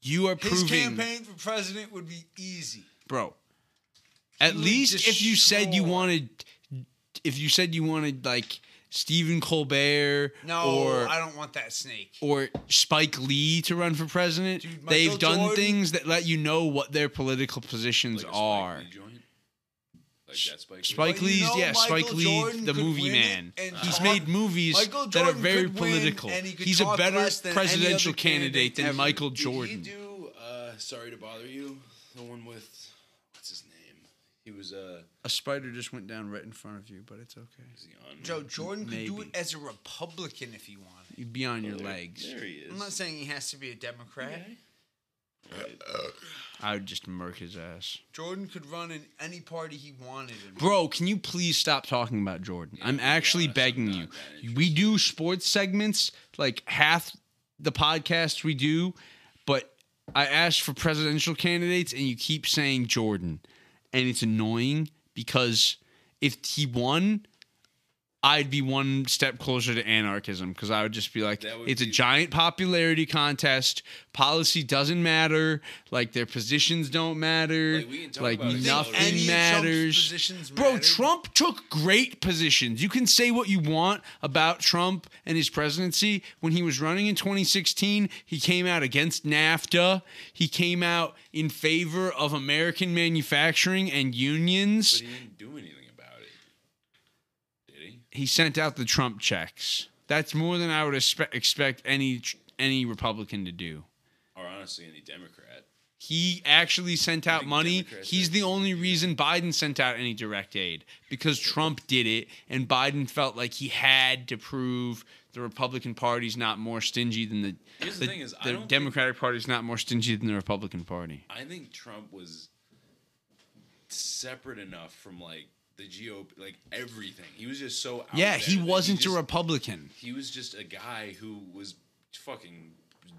you are His proving, campaign for president would be easy. bro. At would least if you said you wanted, if you said you wanted like Stephen Colbert No, or I don't want that snake. or Spike Lee to run for president, Dude, they've done Jordan- things that let you know what their political positions like a Spike are. Lee joint? Like Spike. Lee? Spike But you know yeah, Spike Lee, Jordan the movie man. and He's made movies that are very political. he He's a better less than any presidential candidate candidate than ever. Michael Did he Jordan. do uh, "Sorry to Bother You"? The one with what's his name? He was uh, A spider just went down right in front of you, but it's okay. is he on? Joe Jordan could do Maybe. it as a Republican if he wanted. You'd be on your oh, there, legs. There he is. I'm not saying he has to be a Democrat. Right. I would just murk his ass. Jordan could run in any party he wanted. In. Bro, can you please stop talking about Jordan? I'm actually honest, I'm begging not you. that We do sports segments, like half the podcasts we do, but I asked for presidential candidates and you keep saying Jordan. And it's annoying because if he won, I'd be one step closer to anarchism because I would just be like, That would it's a giant popularity contest. Policy doesn't matter. Like their positions don't matter. Like, we can talk Like about nothing Any matters. Bro, mattered? Trump took great positions. You can say what you want about Trump and his presidency. When he was running in 2016, he came out against NAFTA. He came out in favor of American manufacturing and But unions. he didn't do anything about it. Did he? Sent out the Trump checks. That's more than I would expect, expect any any Republican to do. Or honestly, any Democrat. He actually sent out money. Democrats He's the only reason Biden sent out any direct aid because Trump did it, and Biden felt like he had to prove the Republican Party's not more stingy than the. Here's the thing is, I the don't think- Democratic Party's not more stingy than the Republican Party. I think Trump was separate enough from like the GOP, like everything. He was just so. Out Yeah, he wasn't just- a Republican. He was just a guy who was fucking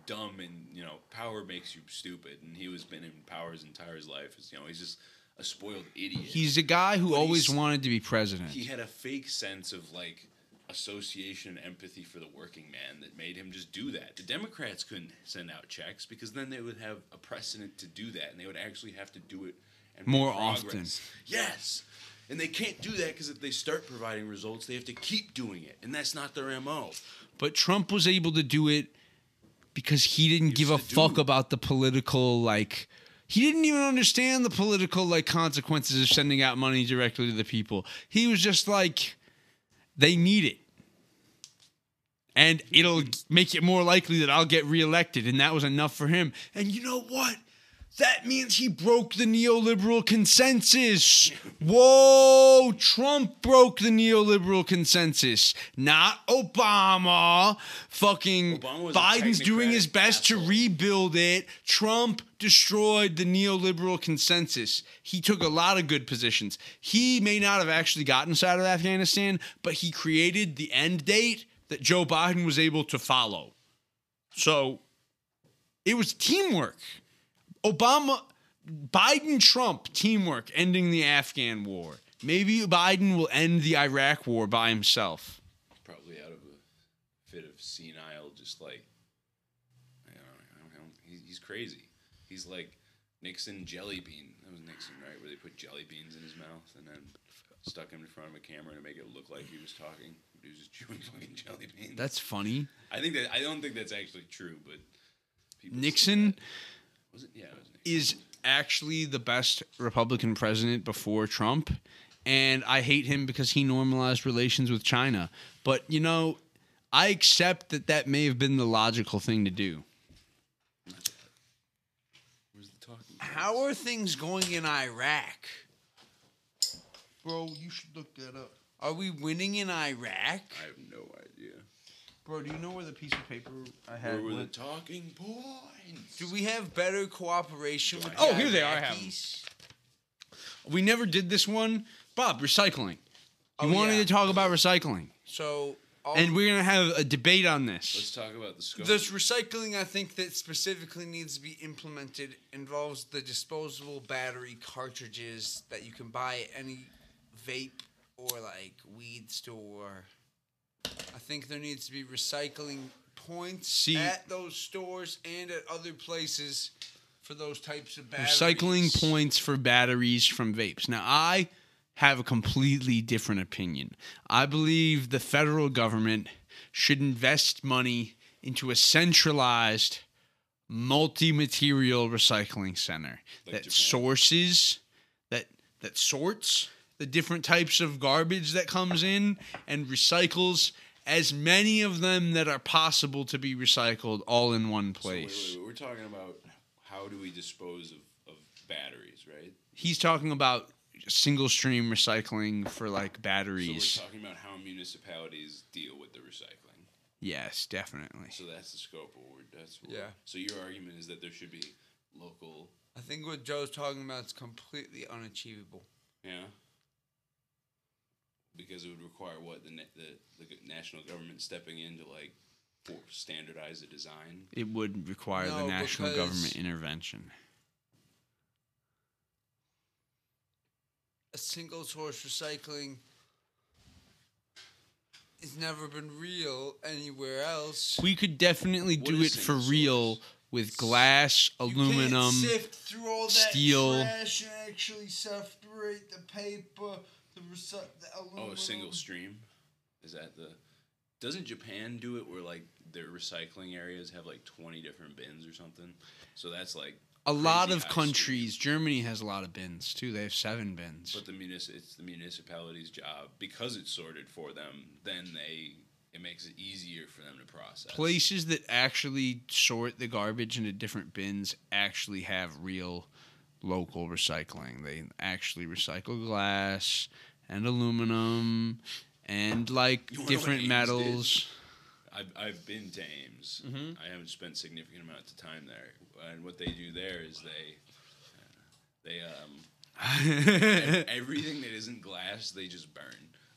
dumb, and you know, power makes you stupid. And he was been in power his entire life. You know, he's just a spoiled idiot. He's a guy who But always wanted to be president. he had a fake sense of like association and empathy for the working man that made him just do that. The Democrats couldn't send out checks because then they would have a precedent to do that and they would actually have to do it and More often. Yes. And they can't do that because if they start providing results, they have to keep doing it. And that's not their MO. But Trump was able to do it because he didn't give a fuck about the political like he didn't even understand the political like consequences of sending out money directly to the people. He was just like they need it. And it'll make it more likely that I'll get reelected and that was enough for him. And you know what? That means he broke the neoliberal consensus. Whoa, Trump broke the neoliberal consensus, not Obama. Fucking Obama Biden's doing his best to rebuild it. Trump destroyed the neoliberal consensus. He took a lot of good positions. He may not have actually gotten us out of Afghanistan, but he created the end date that Joe Biden was able to follow. So it was teamwork. Obama, Biden, Trump, teamwork, ending the Afghan war. Maybe Biden will end the Iraq war by himself. Probably out of a fit of senile, just like, I don't know, I don't, I don't, he, he's crazy. He's like Nixon jelly bean. That was Nixon, right? Where they put jelly beans in his mouth and then stuck him in front of a camera to make it look like he was talking. But he was just chewing fucking jelly beans. That's funny. I think that I don't think that's actually true, but Nixon. Was it? Yeah, it was is actually the best Republican president before Trump. And I hate him because he normalized relations with China. But, you know, I accept that that may have been the logical thing to do. Where's the talking? How are things going in Iraq? Bro, you should look that up. Are we winning in Iraq? I have no idea. Bro, do you know where the piece of paper I had? Where were the talking points? Do we have better cooperation with Oh, here they are, I have 'em. Iraqis? We never did this one. Bob, recycling. You Oh, wanted yeah. to talk about recycling. So, all And we're going to have a debate on this. Let's talk about the scope. This recycling, I think, that specifically needs to be implemented involves the disposable battery cartridges that you can buy at any vape or like weed store. I think there needs to be recycling points See- at those stores and at other places for those types of batteries. Recycling points for batteries from vapes. Now, I have a completely different opinion. I believe the federal government should invest money into a centralized multi-material recycling center that Japan. sources that that sorts the different types of garbage that comes in and recycles as many of them that are possible to be recycled all in one So wait, place. wait, wait, We're talking about how do we dispose of, of batteries, right? He's talking about single stream recycling for like batteries. So batteries. we're talking about how municipalities deal with the recycling. yes, definitely. So that's the scope of what we're, that's what Yeah. So your argument is that there should be local, I think what Joe's talking about is completely unachievable. yeah, because it would require what the the, the national government stepping in to like for standardize the design. It would require the national government intervention. A single source recycling it's never been real anywhere else. We could definitely What do it for single real with glass, You can't aluminum. sift through all that steel. trash and actually separate the paper, the, recy- the aluminum. Oh, a single stream. Is that the? Doesn't Japan do it where like their recycling areas have like twenty different bins or something? So that's like A lot of high stream. countries, Germany has a lot of bins too. They have seven bins. But the munis- it's the municipality's job because it's sorted for them. Then they it makes it easier for them to process. Places that actually sort the garbage into different bins actually have real local recycling. They actually recycle glass and aluminum and like You wanna know what different metals. I've, I've been to Ames. Mhm. I haven't spent significant amounts of time there. And what they do there is they they um everything that isn't glass they just burn.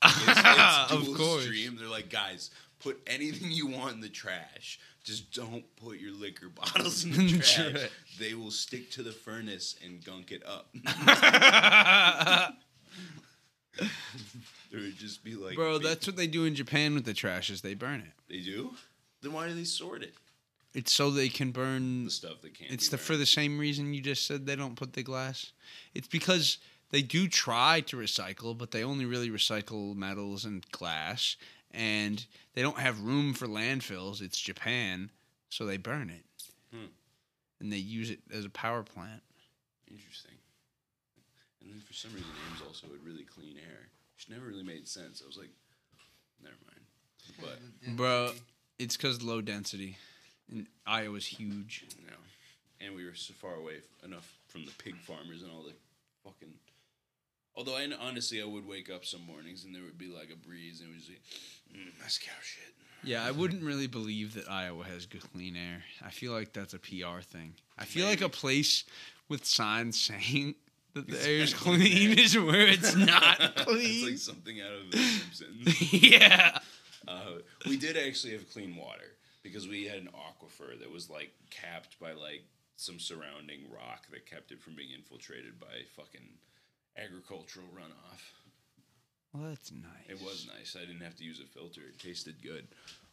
It's, it's Of course. stream. They're like, guys, put anything you want in the trash. Just don't put your liquor bottles in the trash. They will stick to the furnace and gunk it up. there would just be like, Bro, that's what they do in Japan with the trash is they burn it. they do. Then why do they sort it? It's so they can burn The stuff that can't. It's be the for burned. the same reason you just said they don't put the glass. It's because they do try to recycle, but they only really recycle metals and glass, and they don't have room for landfills. It's Japan, so they burn it, Hmm. and they use it as a power plant. Interesting. And then for some reason, Ames also had really clean air, which never really made sense. I was like, never mind. But Bro, it's because low density, and Iowa's huge. know, and we were so far away f- enough from the pig farmers and all the fucking. Although I honestly, I would wake up some mornings and there would be like a breeze and it was like, mm, that's cow shit. Yeah, I wouldn't really believe that Iowa has good clean air. I feel like that's a PR thing. I feel like a place with signs saying that the air is clean is where it's not it's clean. like something out of The Simpsons. yeah. Uh, we did actually have clean water because we had an aquifer that was like capped by like some surrounding rock that kept it from being infiltrated by fucking agricultural runoff. Well, that's nice. It was nice. I didn't have to use a filter. It tasted good.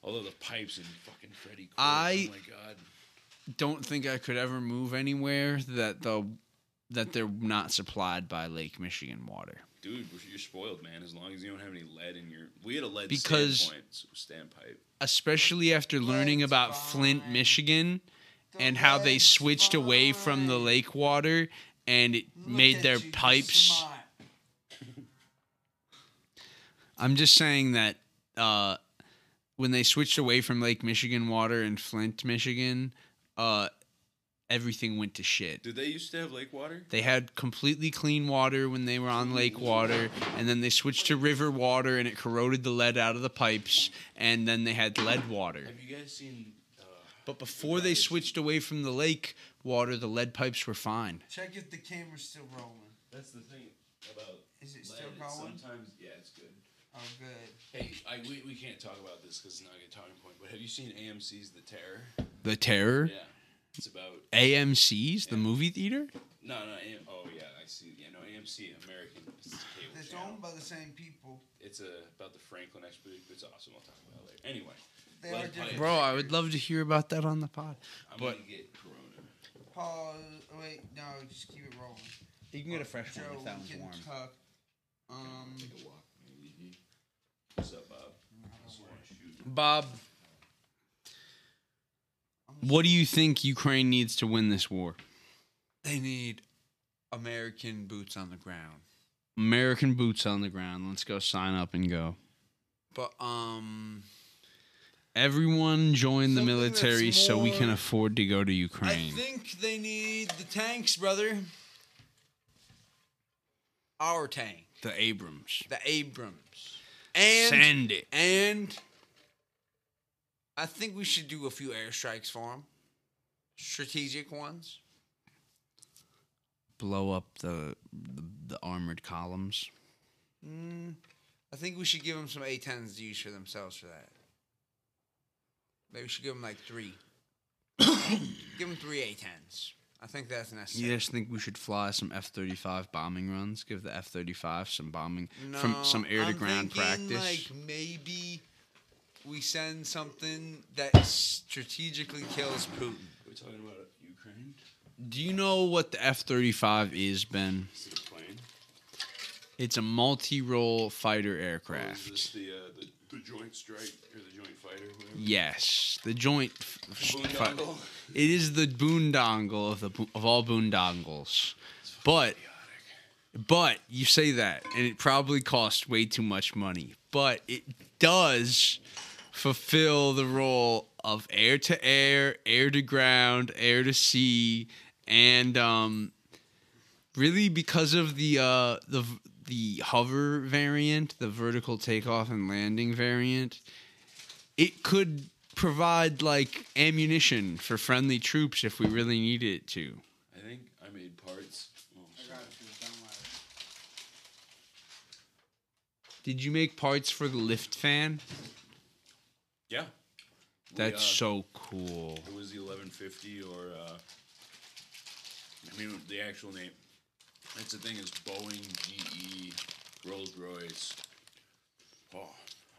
Although the pipes in fucking Freddy Court, I- oh my god. Don't think I could ever move anywhere that the that they're not supplied by Lake Michigan water. Dude, you're spoiled, man. As long as you don't have any lead in your, we had a lead Because- standpoint, standpipe. Especially after learning Lead's about Flint. Michigan, The and how they lead's switched away from the lake water and it Look made their you, you're pipes smart. I'm just saying that uh, when they switched away from Lake Michigan water in Flint, Michigan, uh, everything went to shit. Did they used to have lake water? They had completely clean water when they were on lake water, and then they switched to river water, and it corroded the lead out of the pipes, and then they had lead water. Have you guys seen? Uh, But before they switched away from the lake water, the lead pipes were fine. Check if the camera's still rolling. that's the thing about Is it lead. still It's going? Sometimes, yeah, it's good. Oh, good. Hey, I, we, we can't talk about this because it's not a good talking point. But have you seen AMC's The Terror? The Terror, Yeah, it's about AMC's, the movie theater. no, no. AM, oh yeah, I see. Yeah, no, AMC American it's cable It's owned by the same people. It's uh, about the Franklin expedition. It's awesome. I'll talk about it later. Anyway, They are different. Bro, I would love to hear about that on the pod. I'm But- gonna get Corona. Pause. Wait, no, just keep it rolling. You can get a fresh Joe, one if that one's warm. talk. Um, Take a walk, maybe. What's up, Bob? Just wanna shoot. Bob, what do you think Ukraine needs to win this war? they need American boots on the ground. American boots on the ground. Let's go sign up and go. But um, Everyone join the Something military that's so we can more- afford to go to Ukraine. I Ukraine. think they need the tanks, brother. Our tank, the Abrams. the Abrams, and Send it. and I think we should do a few airstrikes for them. Strategic ones. Blow up the, the the armored columns. Mm, I think we should give them some A10s to use for themselves for that. Maybe we should give them like three. give them three A10s. I think that's necessary. You just think we should fly some F thirty five bombing runs? Give the F thirty five some bombing from some air to I'm ground thinking, practice. Like maybe we send something that strategically kills Putin? We're talking about Ukraine. Do you know what the F thirty five is, Ben? Is it a plane? It's a multi-role fighter Or is aircraft. this the, uh, the the Joint Strike or the Joint Fighter? Whatever. Yes, the joint. f- It is the boondongle of the bo- of all boondongles, but but you say that, and it probably costs way too much money, but it does fulfill the role of air to air, air to ground, air to sea, and um, really because of the uh, the the hover variant, the vertical takeoff and landing variant, it could provide like ammunition for friendly troops if we really needed it to. I think I made parts. Oh, sorry. Did you make parts for the lift fan? Yeah. We, That's uh, so cool. It was the 1150 or uh, I mean the actual name. That's the thing is Boeing, GE, Rolls Royce. Oh,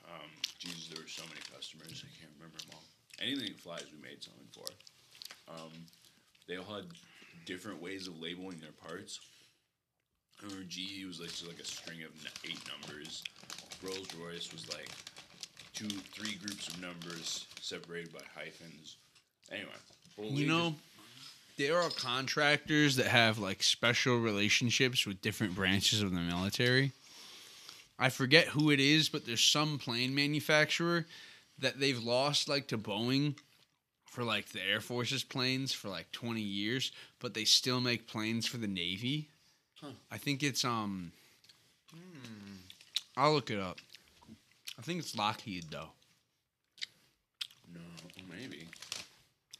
um, Jesus, there were so many customers. I can't remember them all. Anything that flies, we made something for. Um, they all had different ways of labeling their parts. I remember GE was like just like a string of eight numbers. Rolls Royce was like two, three groups of numbers separated by hyphens. Anyway, You know, there are contractors that have like special relationships with different branches of the military. I forget who it is, but there's some plane manufacturer that they've lost like to Boeing for like the Air Force's planes for like 20 years, but they still make planes for the Navy. I think it's um I'll look it up. I think it's Lockheed though. No, maybe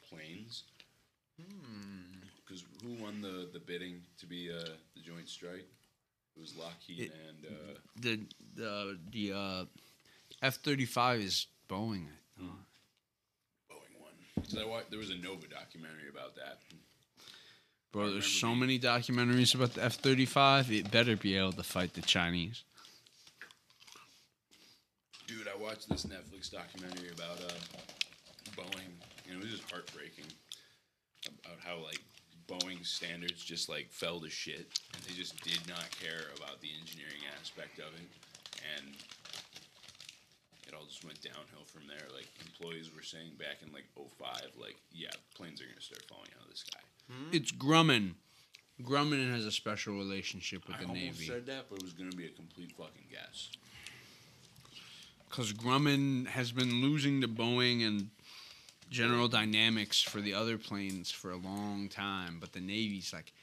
planes. Because who won the the bidding to be uh, the Joint Strike? It was Lockheed It- and uh, the the the uh, F thirty five is Boeing. I thought. Boeing won. Because I there was a Nova documentary about that. Bro, there's so many documentaries about the F thirty five. It better be able to fight the Chinese. Dude, I watched this Netflix documentary about uh, Boeing, and it was just heartbreaking about how like Boeing standards just like fell to shit, and they just did not care about the engineering aspect of it, and it all just went downhill from there. Like employees were saying back in like 05, like yeah, planes are gonna start falling out of the sky. Hmm? It's Grumman. Grumman has a special relationship with I the almost Navy said that, but it was gonna be a complete fucking guess. because Grumman has been losing to Boeing and General Dynamics for the other planes for a long time, but the Navy's like,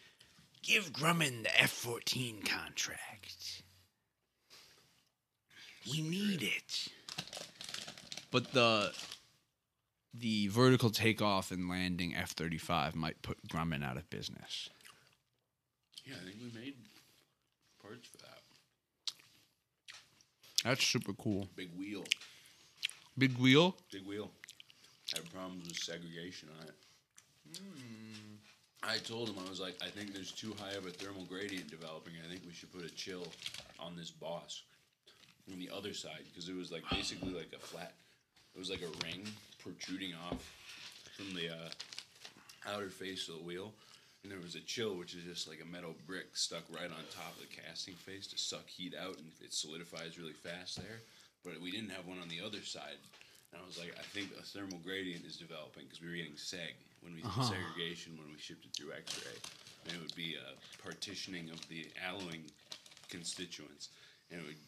give Grumman the F fourteen contract. We need it. But the the vertical takeoff and landing F thirty five might put Grumman out of business. Yeah, I think we made parts for that. That's super cool. Big wheel. Big wheel. Big wheel. Had problems with segregation on it. I told him I was like, I think there's too high of a thermal gradient developing. I think we should put a chill on this boss on the other side because it was like basically like a flat. It was like a ring protruding off from the uh, outer face of the wheel, and there was a chill, which is just like a metal brick stuck right on top of the casting face to suck heat out, and it solidifies really fast there. But we didn't have one on the other side. And I was like, I think a thermal gradient is developing because we were getting seg when we did segregation when we shipped it through X-ray, and it would be a partitioning of the alloying constituents, and it would.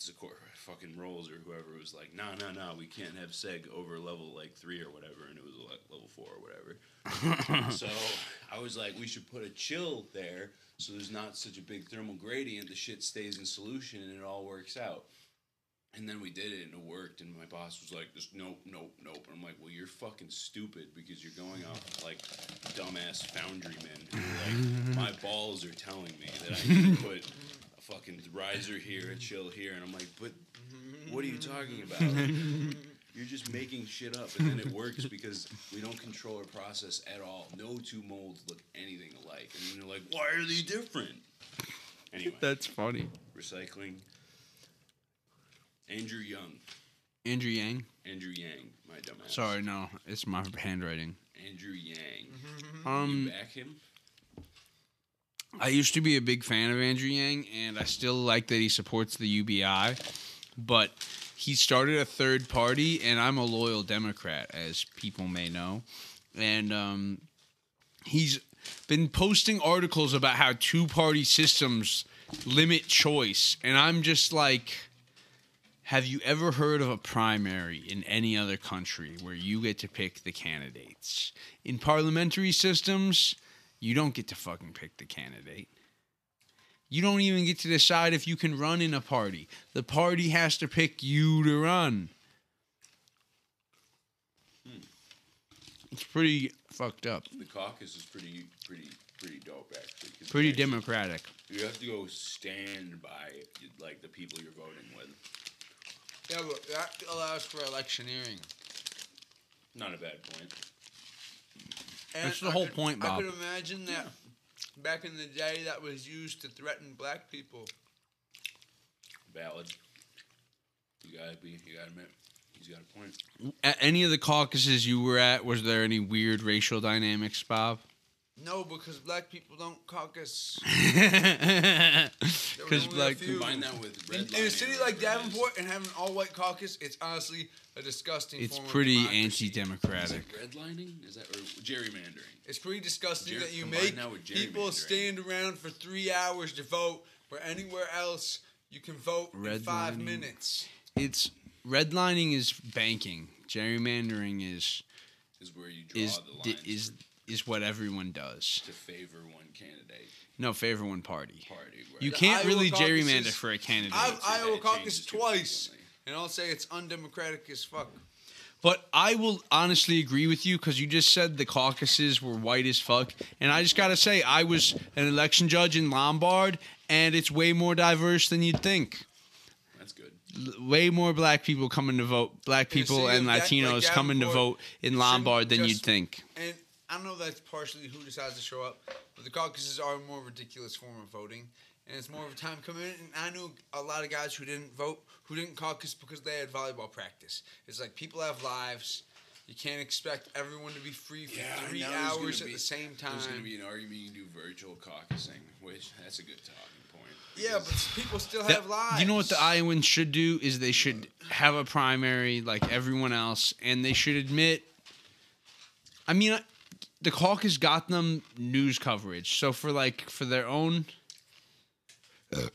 Zakor fucking rolls or whoever was like, no, no, no, we can't have seg over level like three or whatever, and it was like level four or whatever. so I was like, we should put a chill there so there's not such a big thermal gradient. The shit stays in solution and it all works out. And then we did it and it worked. And my boss was like, "Just nope, nope, nope." And I'm like, "Well, you're fucking stupid because you're going off like dumbass foundry men who are like, my balls are telling me that I need to put a fucking riser here, a chill here." And I'm like, "But what are you talking about? You're just making shit up, and then it works because we don't control our process at all. No two molds look anything alike, and then they're like, "Why are they different?" Anyway, That's funny. recycling. Andrew Young, Andrew Yang. Andrew Yang, my dumbass. Sorry, no, it's my handwriting. Andrew Yang. Um, you back him? I used to be a big fan of Andrew Yang, and I still like that he supports the UBI, but he started a third party, and I'm a loyal Democrat, as people may know, and um, he's been posting articles about how two party systems limit choice, and I'm just like. Have you ever heard of a primary in any other country where you get to pick the candidates? In parliamentary systems, you don't get to fucking pick the candidate. You don't even get to decide if you can run in a party. The party has to pick you to run. It's pretty fucked up. The caucus is pretty, pretty, pretty dope actually. Pretty democratic. You have to go stand by like the people you're voting with. Yeah, but that allows for electioneering. Not a bad point. And That's the I whole could- point, I could imagine that back in the day that was used to threaten black people. Valid. You gotta be. You gotta admit. He's got a point. At any of the caucuses you were at, was there any weird racial dynamics, Bob? No, because black people don't caucus. Because black few. Combine that with In, red in a city like Davenport and having all white caucus, it's honestly a disgusting. it's form pretty democracy. Is anti-democratic. it redlining? Is that or gerrymandering? It's pretty disgusting Jer- that you combine make that with people stand around for three hours to vote, where anywhere else you can vote in five Redlining. minutes. It's redlining is banking. Gerrymandering is Is where you draw is the lines di- is is what everyone does. to favor one candidate No, favor one party. party. Right? You can't really caucus gerrymander is- for a candidate. I've see, Iowa caucus twice, and I'll say it's undemocratic as fuck. But I will honestly agree with you because you just said the caucuses were white as fuck. And I just got to say, I was an election judge in Lombard, and it's way more diverse than you'd think. That's good. L- Way more black people coming to vote, black people and of Da- Latinos like coming to vote in Lombard than you'd think. And I know that's partially who decides to show up, but the caucuses are a more ridiculous form of voting, and it's more of a time commitment. And I knew a lot of guys who didn't vote, who didn't caucus because they had volleyball practice. It's like people have lives. You can't expect everyone to be free for three now there's gonna hours at be- the same time. There's going to be an argument you can do virtual caucusing, which that's a good talking point. Yeah, but people still That- have lives. you know what the Iowans should do is they should have a primary like everyone else, and they should admit. I mean, I- the caucus got them news coverage, so for like for their own.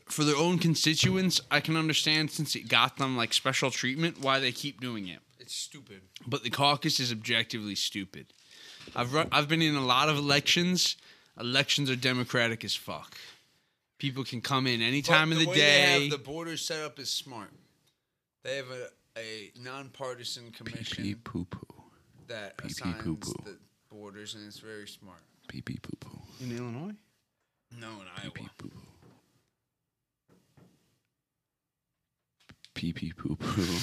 For their own constituents, I can understand since it got them like special treatment why they keep doing it. It's stupid. But the caucus is objectively stupid. I've run, I've been in a lot of elections. Elections are democratic as fuck. People can come in any time of the, way day. They have the border set up is smart. They have a, a nonpartisan commission poo poo. that pee assigns poo poo. the borders, and it's very smart. Pee pee poo poo. in Illinois. No, in Iowa. Pee poo poo. Pee pee poo poo.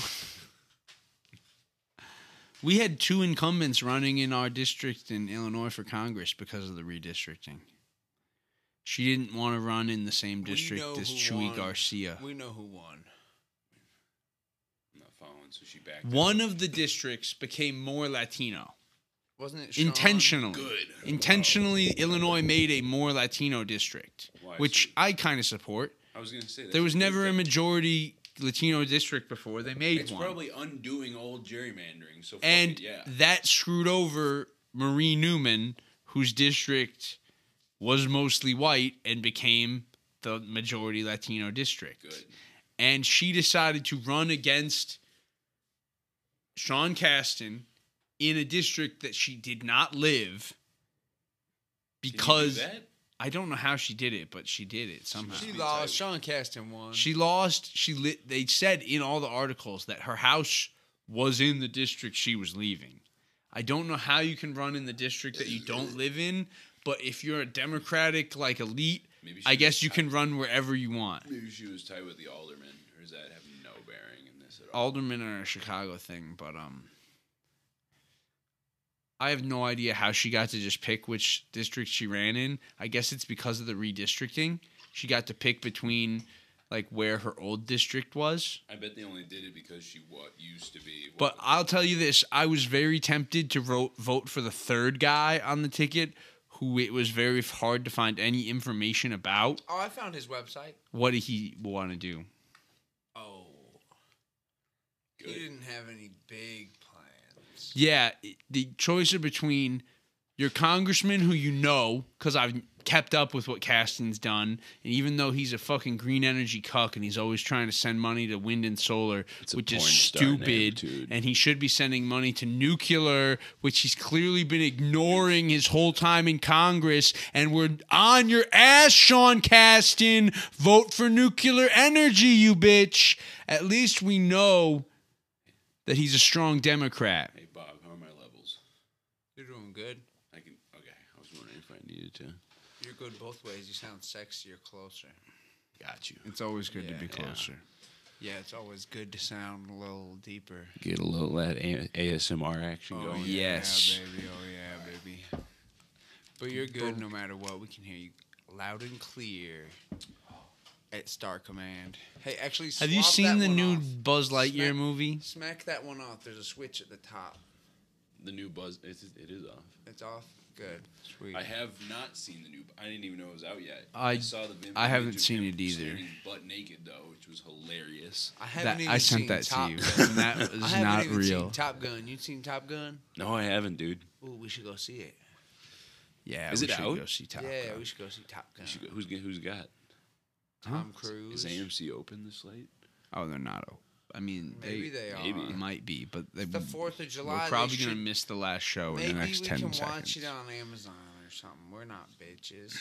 We had two incumbents running in our district in Illinois for Congress because of the redistricting. She didn't want to run in the same district as Chuy won. Garcia. We know who won. I'm not following, so she backed. One out. of the districts became more Latino. Wasn't it Sean? Intentionally. Good. Intentionally, Illinois made a more Latino district, Why? which I kind of support. I was gonna say There was never a majority Latino district before. They made one. It's one. probably undoing old gerrymandering. So fuck and it, yeah. that screwed over Marie Newman, whose district was mostly white and became the majority Latino district. Good. And she decided to run against Sean Casten in a district that she did not live Can you do because that? I don't know how she did it, but she did it somehow. She be lost. tight. Sean Casten won. She lost. She lit. They said in all the articles that her house was in the district she was leaving. I don't know how you can run in the district that you don't live in, but if you're a Democratic like elite, I guess you can run wherever you want. Maybe she was tight with the alderman, or does that have no bearing in this at all? Aldermen are a Chicago thing, but um, I have no idea how she got to just pick which district she ran in. I guess it's because of the redistricting. She got to pick between like where her old district was. I bet they only did it because she what used to be. what But I'll tell you this: I was very tempted to vote vote for the third guy on the ticket, who it was very hard to find any information about. Oh, I found his website. What did he want to do? Oh, Good. he didn't have any big plans. Yeah, the choice between your congressman, who you know, because I've kept up with what Casten's done, and even though he's a fucking green energy cuck and he's always trying to send money to wind and solar, It's which is name, stupid, and he should be sending money to nuclear, which he's clearly been ignoring his whole time in Congress, and we're on your ass, Sean Casten. Vote for nuclear energy, you bitch. At least we know that he's a strong Democrat. Hey Bob, how are my levels? You're doing good. I can. Okay, I was wondering if I needed to. You're good both ways. You sound sexier closer. Got you. It's always good to be closer. Yeah, it's always good to sound a little deeper. Get a little that A- ASMR action Oh, going. yeah, Yes. baby. Oh yeah, baby. But you're good no matter what. We can hear you loud and clear at Star Command. Hey, actually, Have you seen that the new off. Buzz Lightyear Smack- movie? Smack that one off. There's a switch at the top. The new Buzz. It is, it is off. It's off. Good. Sweet. I have not seen the new. I didn't even know it was out yet. I- saw the. Vim I haven't image seen it either. standing Butt naked though, which was hilarious. I haven't That, even I sent seen that Top to you, Gun. and that I was haven't even real. Seen Top Gun. You seen Top Gun? No, I haven't, dude. Ooh, we should go see it. Yeah, Is we it should out? go see Top yeah, Gun. we should go see Top Gun. Go- Who's who's got? Tom Cruise. Is AMC open this late? Oh, they're not. op- I mean, Maybe they, they are. maybe. might be, but they, The Fourth of July. we're they probably gonna miss the last show in the next ten seconds. Maybe we ten can seconds. watch it on Amazon or something. We're not bitches.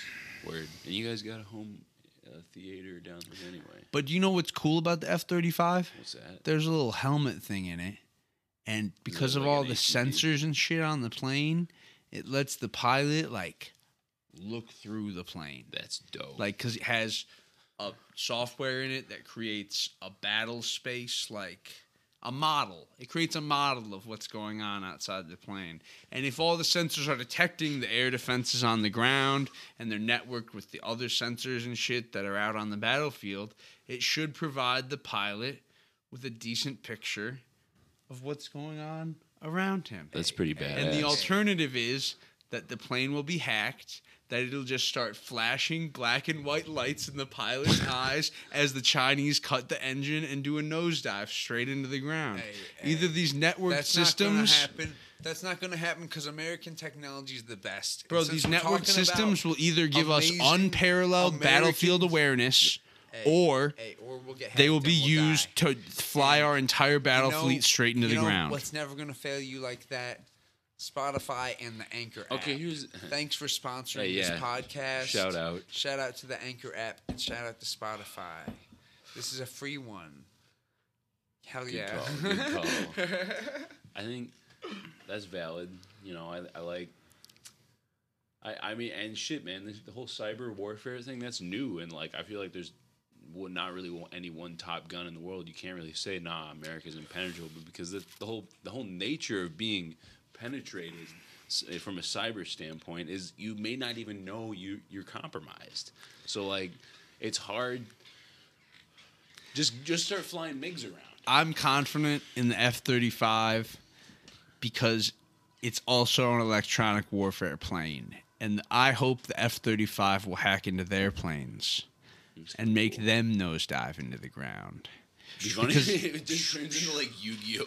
Word. And you guys got a home uh, theater down here anyway. But do you know what's cool about the F thirty five? What's that? There's a little helmet thing in it, and because of like all the ATV? sensors and shit on the plane, it lets the pilot like look through the plane. That's dope. like because it has a software in it that creates a battle space like a model. It creates a model of what's going on outside the plane. And if all the sensors are detecting the air defenses on the ground and they're networked with the other sensors and shit that are out on the battlefield it should provide the pilot with a decent picture of what's going on around him. That's pretty bad. and the alternative is that the plane will be hacked, that it'll just start flashing black and white lights in the pilot's eyes as the Chinese cut the engine and do a nosedive straight into the ground. Hey, Either hey, these network That's systems. not gonna happen. That's not gonna happen because American technology is the best. Bro, these network systems will either give us unparalleled battlefield awareness Hey, or hey, or we'll get they will be we'll used die. to fly our entire battle You know- fleet straight into the know ground. What's never gonna fail you like that? Spotify and the Anchor app. Okay, here's- Thanks for sponsoring Hey, this podcast. Shout out. Shout out to the Anchor app and shout out to Spotify. This is a free one. Hell Good yeah. call. Good call. I think that's valid. You know, I, I like. I, I mean, and shit, man, this, the whole cyber warfare thing, that's new. And, like, I feel like there's not really any one top gun in the world. You can't really say, nah, America's impenetrable because the, the whole the whole nature of being penetrated eh, from a cyber standpoint is you may not even know you, you're compromised. So, like, it's hard. Just, just start flying MiGs around. I'm confident in the F 35 because it's also an electronic warfare plane. And I hope the F 35 will hack into their planes and make them nosedive into the ground. Be funny. Because- it just turns into like Yu-Gi-Oh,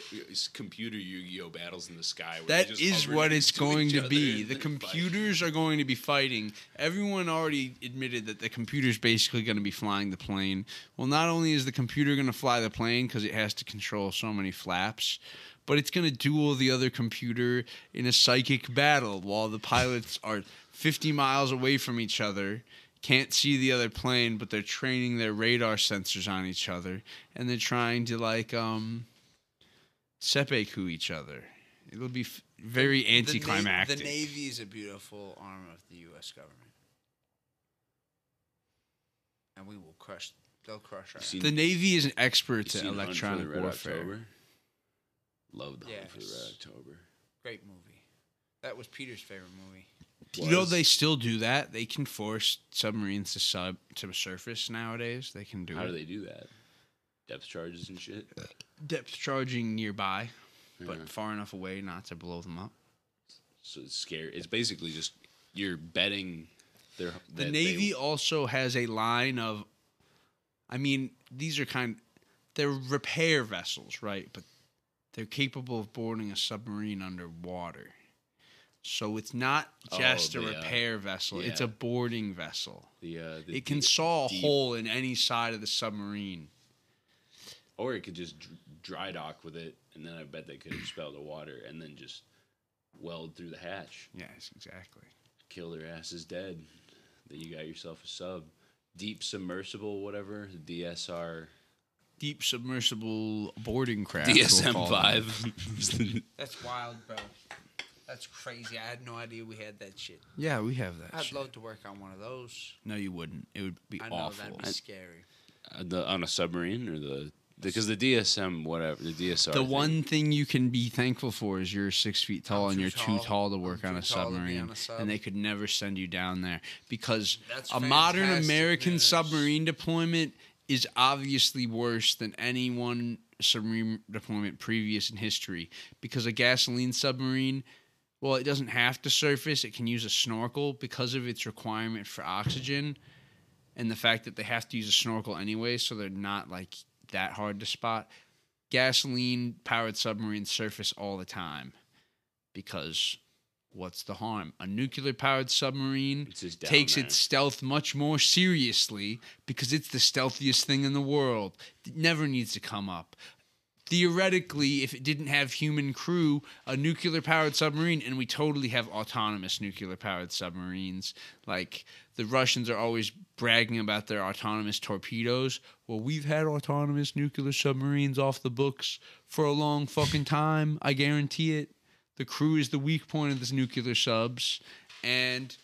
computer Yu-Gi-Oh battles in the sky. That is what it's going to be. The then fight. computers are going to be fighting. Everyone already admitted that the computer's basically going to be flying the plane. Well, not only is the computer going to fly the plane because it has to control so many flaps, but it's going to duel the other computer in a psychic battle while the pilots are 50 miles away from each other. Can't see the other plane, but they're training their radar sensors on each other, and they're trying to like um seppuku each other. It'll be f- very The Na- anticlimactic. The Navy is a beautiful arm of the U.S. government, and we will crush. They'll crush our. You seen- the Navy is an expert at seen Hunt for the electronic Red warfare. October? Love the Hunt for the Red October. Great movie. That was Peter's favorite movie. You know they still do that. They can force submarines to sub to surface nowadays. They can do it. How it. do they do that? Depth charges and shit. Depth charging nearby, but far enough away not to blow them up. So it's scary. It's basically just you're betting their The Navy They, also has a line of, I mean, these are kind, they're repair vessels, right? But they're capable of boarding a submarine underwater. So it's not Oh, just a the, uh, repair vessel; it's a boarding vessel. the, uh, the It can deep- saw a deep- hole in any side of the submarine. or it could just dry dock with it, and then I bet they could expel the water and then just weld through the hatch, Yes, exactly. kill their asses dead. Then you got yourself a sub, deep submersible, whatever DSR, Deep submersible boarding craft. DSM we'll call them. five. That's wild, bro. That's crazy. I had no idea we had that shit. Yeah, we have that. I'd shit. love to work on one of those. No, you wouldn't. It would be I know awful. that'd be scary. Uh, the on a submarine or the because the DSM whatever the DSR. The thing- one thing you can be thankful for is you're six feet tall I'm and you're too tall. tall to work on a too tall to be submarine, on a sub. and they could never send you down there because That's a modern American news. submarine deployment is obviously worse than any one submarine deployment previous in history because a gasoline submarine. Well, it doesn't have to surface. It can use a snorkel because of its requirement for oxygen and the fact that they have to use a snorkel anyway, so they're not like that hard to spot. Gasoline powered submarines surface all the time because what's the harm? A nuclear powered submarine It's takes there. its stealth much more seriously because it's the stealthiest thing in the world. It never needs to come up. Theoretically, if it didn't have human crew, a nuclear powered submarine, and we totally have autonomous nuclear powered submarines. Like the Russians are always bragging about their autonomous torpedoes. Well, we've had autonomous nuclear submarines off the books for a long fucking time. I guarantee it. The crew is the weak point of this nuclear subs, and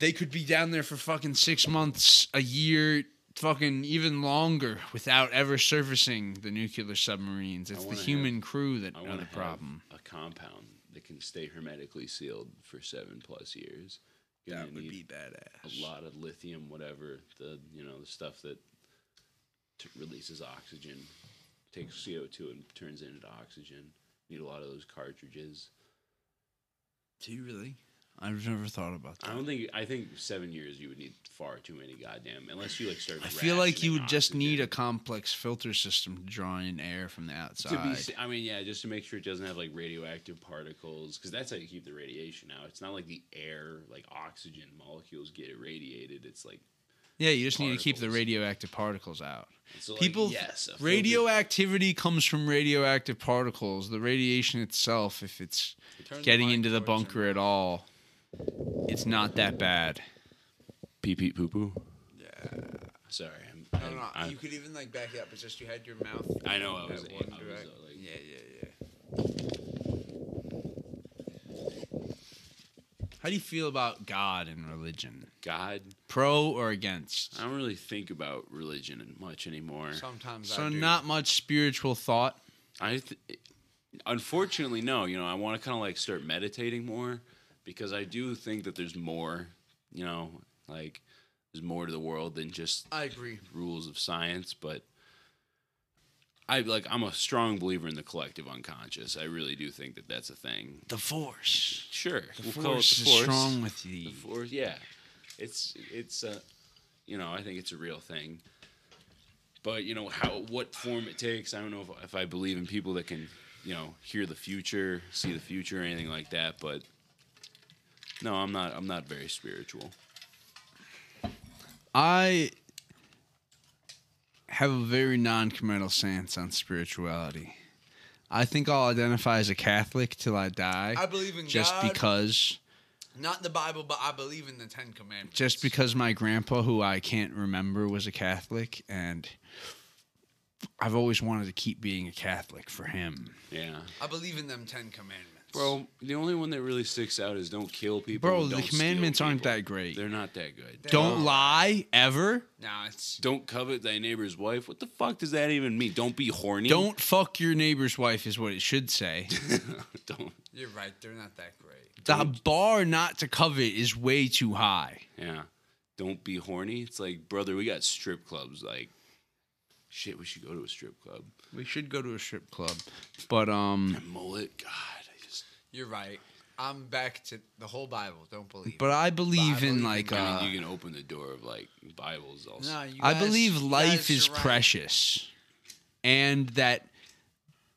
they could be down there for fucking six months, a year, fucking even longer without ever surfacing the nuclear submarines. It's the wanna human crew that I are the problem. have a compound that can stay hermetically sealed for seven plus years. You're That would be badass. a lot of lithium, whatever the you know the stuff that t- releases oxygen, takes CO two and turns it into oxygen. Need a lot of those cartridges. Do you really? I've never thought about that. I don't think I think seven years you would need far too many goddamn unless you like start. I feel like you would just need a complex filter system to draw in air from the To outside. be, I mean, yeah, just to make sure it doesn't have like radioactive particles, because that's how you keep the radiation out. It's not like the air, like oxygen molecules get irradiated. It's like yeah, you just need to keep the radioactive particles out. so like, People, yes, radioactivity comes from radioactive particles. The radiation itself, if it's turns getting into the bunker at all, it's not that bad. pee pee poo poo. Yeah. Sorry, I'm, No, I'm, no, I'm- you could even like back it up. It's just you had your mouth. I know I was, that I one was direct- uh, like, Yeah, yeah, yeah. How do you feel about God and religion? God. Pro or against? I don't really think about religion much anymore. Sometimes So I do. not much spiritual thought. I, th- unfortunately, no. You know, I want to kind of like start meditating more because I do think that there's more. You know, like there's more to the world than just I agree. rules of science, but I like I'm a strong believer in the collective unconscious. I really do think that that's a thing. The Force. Sure, The we'll call it Force the is strong with The force, yeah. It's it's uh, you know, I think it's a real thing. But you know how what form it takes, I don't know if, if I believe in people that can, you know, hear the future, see the future, or anything like that. But no, I'm not. I'm not very spiritual. I have a very non-committal stance on spirituality. I think I'll identify as a Catholic till I die. I believe in just God. because Not the Bible, but I believe in the Ten Commandments. just because my grandpa who I can't remember was a Catholic and I've always wanted to keep being a Catholic for him. Yeah. I believe in them Ten Commandments. Bro, the only one that really sticks out is don't kill people. Bro, the commandments aren't that great. They're not that good. Don't lie ever. No, it's Don't covet thy neighbor's wife. What the fuck does that even mean? Don't be horny. Don't fuck your neighbor's wife is what it should say. don't. you're right. They're not that great. the bar not to covet is way too high. Yeah. Don't be horny. It's like, brother, we got strip clubs. Like, shit, we should go to a strip club. We should go to a strip club. But um And mullet, God, I just. You're right. I'm back to the whole Bible. Don't believe. but I believe believe in in like I uh mean, you can open the door of like Bibles also. No, you I guys- believe you life guys is right. precious and that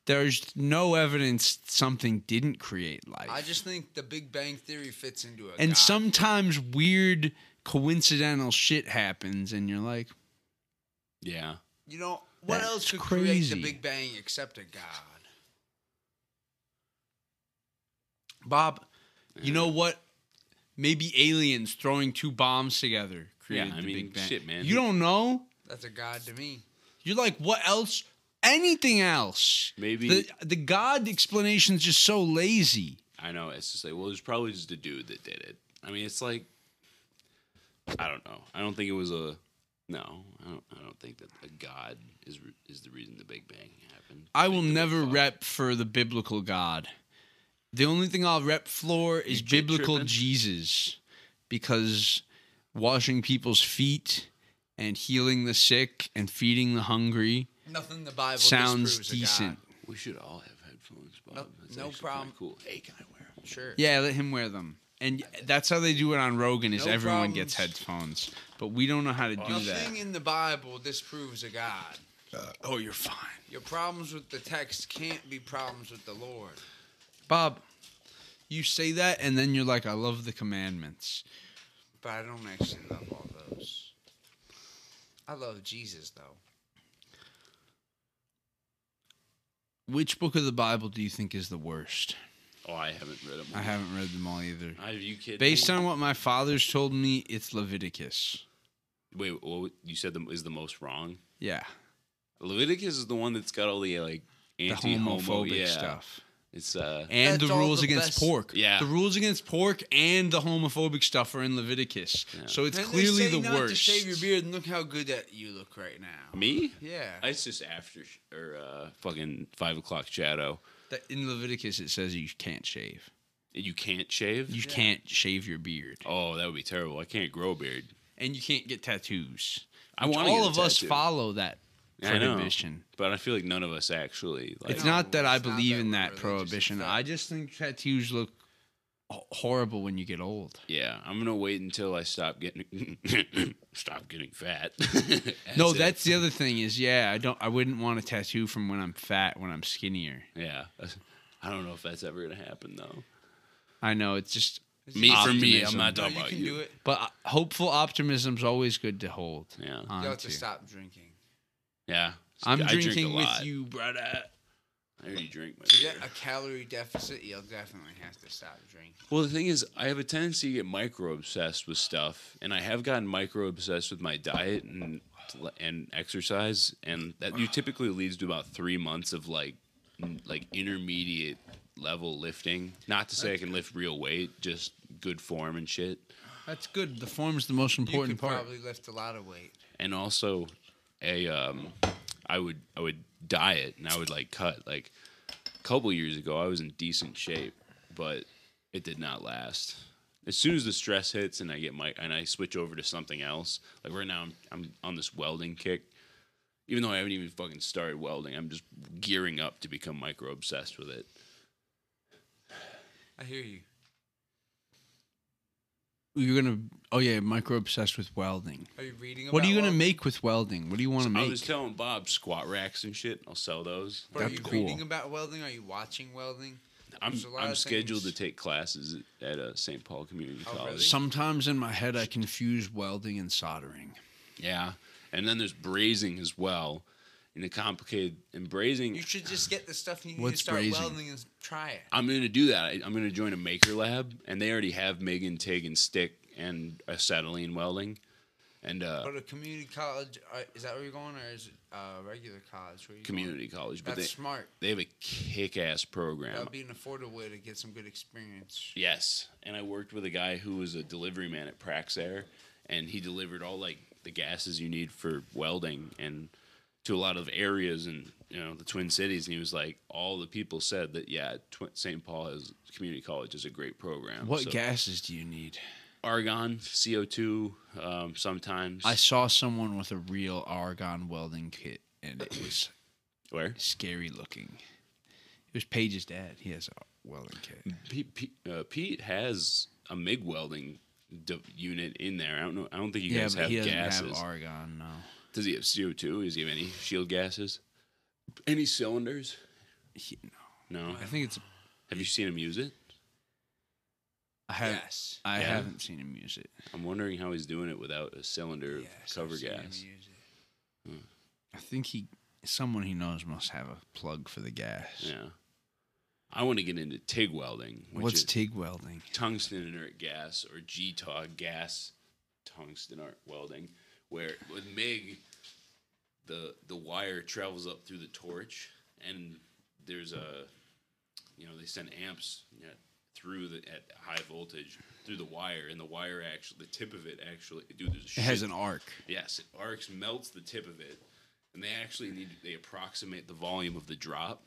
there's no evidence something didn't create life. I just think the Big Bang Theory fits into it. and sometimes weird coincidental shit happens and you're like, Yeah. you know what That's else could create the Big Bang except a God? Bob, you know what? Maybe aliens throwing two bombs together created Yeah, I the mean, Big Bang. shit, man. You don't know? That's a God to me. You're like, what else? Anything else? Maybe- the the God explanation's just so lazy. I know. It's just like, well, it's probably just a dude that did it. I mean, it's like, I don't know. I don't think it was a. No, I don't. I don't think that a god is is the reason the Big Bang happened. I will think the Big never rep for the biblical God. The only thing I'll rep for is shit biblical tripping? Jesus because washing people's feet and healing the sick and feeding the hungry Nothing the Bible sounds disproves a God. decent. We should all have headphones, Bob. Nope, That's no actually kinda problem. Cool. Hey, can I wear them? Sure. Yeah, let him wear them. And that's how they do it on Rogan is No everyone gets problems. headphones. But we don't know how to do that. Nothing in the Bible disproves a God. Uh, oh, you're fine. Your problems with the text can't be problems with the Lord. Bob, you say that and then you're like, I love the commandments. But I don't actually love all those. I love Jesus though. Which book of the Bible do you think is the worst? Oh, I haven't read them. I haven't read them all either. Are you kidding? Based me? on what my father's told me, it's Leviticus. Wait, what you said the, is the most wrong. Yeah, Leviticus is the one that's got all the like the anti-homo homophobic yeah. stuff. It's uh. And That's the rules the against best- pork. Yeah. The rules against pork and the homophobic stuff are in Leviticus. So it's And they clearly say the not worst. To shave your beard and look how good that you look right now. Me? Yeah. It's just after sh- or uh, fucking five o'clock shadow. That- in Leviticus, it says you can't shave. You can't shave. You can't shave your beard. oh, that would be terrible. I can't grow a beard. And you can't get tattoos. I wanna all get a of us tattoo. follow that Yeah, I know. prohibition. But I feel like none of us actually like. It's not that I it's not believe that in that prohibition. I just think tattoos look horrible when you get old. Yeah, I'm gonna wait until I stop getting stop getting fat. no, it. that's the other thing is yeah, I don't I wouldn't want a tattoo from when I'm fat when I'm skinnier. yeah. I don't know if that's ever gonna happen though. I know it's just Me for me, I'm not No, talking you about can you. do it. but uh, hopeful optimism's always good to hold. Yeah, You have to stop drinking. Yeah. I'm I drink a drinking with lot. you, brother. I already drink my To beer. get a calorie deficit, you'll definitely have to stop drinking. Well, the thing is, I have a tendency to get micro obsessed with stuff, and I have gotten micro obsessed with my diet and and exercise, and that you typically leads to about three months of like like intermediate level lifting. Not to say I can lift real weight, just good form and shit. That's good. The form's the most You important could part. probably lift a lot of weight. and also a um I would I would diet and I would like cut like a couple years ago I was in decent shape but it did not last. As soon as the stress hits and I get my and I switch over to something else like right now I'm, I'm on this welding kick. Even though I haven't even fucking started welding I'm just gearing up to become micro obsessed with it. I hear you. You're gonna oh yeah, micro obsessed with welding. Are you reading? What are you gonna welding? make with welding? What do you want to make? I make? was telling Bob squat racks and shit I'll sell those But are That's you cool. reading about welding? Are you watching welding? I'm, There's a lot I'm of scheduled things- to take classes at uh, St. Paul Community Oh, College really? Sometimes in my head, I confuse welding and soldering. Yeah, and then there's brazing as well. And the complicated and brazing. You should just get the stuff you need What's to start brazing? welding and try it. I'm going to do that. I- I'm going to join a maker lab, and they already have MIG and TIG and stick and acetylene welding. And uh, But a community college, uh, is that where you're going, or is it uh, regular college? Where you community college, but That's they, smart. they have a kick-ass program. That would be an affordable way to get some good experience. Yes, and I worked with a guy who was a delivery man at Praxair, and he delivered all like the gases you need for welding and to a lot of areas in you know the Twin Cities. And he was like, all the people said that yeah, Tw- St. Paul has community college is a great program. What So, gases do you need? Argon, CO two, um, sometimes. I saw someone with a real argon welding kit, and it was where scary looking. It was Paige's dad. He has a welding kit. Pete, Pete, uh, Pete has a MIG welding d- unit in there. I don't know. I don't think you yeah, guys but have he doesn't gases. have argon. No. Does he have CO two? Does he have any shield gases? Any cylinders? He- No. I think it's. Have you seen him use it? I have. Yes. I Yeah. haven't seen him use it. I'm wondering how he's doing it without a cylinder of Yes, cover I've seen him gas. use it. Hmm. I think he, someone he knows, must have a plug for the gas. Yeah. I want to get into TIG welding, which What's is TIG welding? tungsten inert gas or GTOG gas tungsten inert welding, where with MIG, the the wire travels up through the torch, and there's a, you know, they send amps you know, through the at high voltage through the wire, and the wire actually, the tip of it actually, dude, there's It has an arc. Yes, it arcs, melts the tip of it, and they actually need they approximate the volume of the drop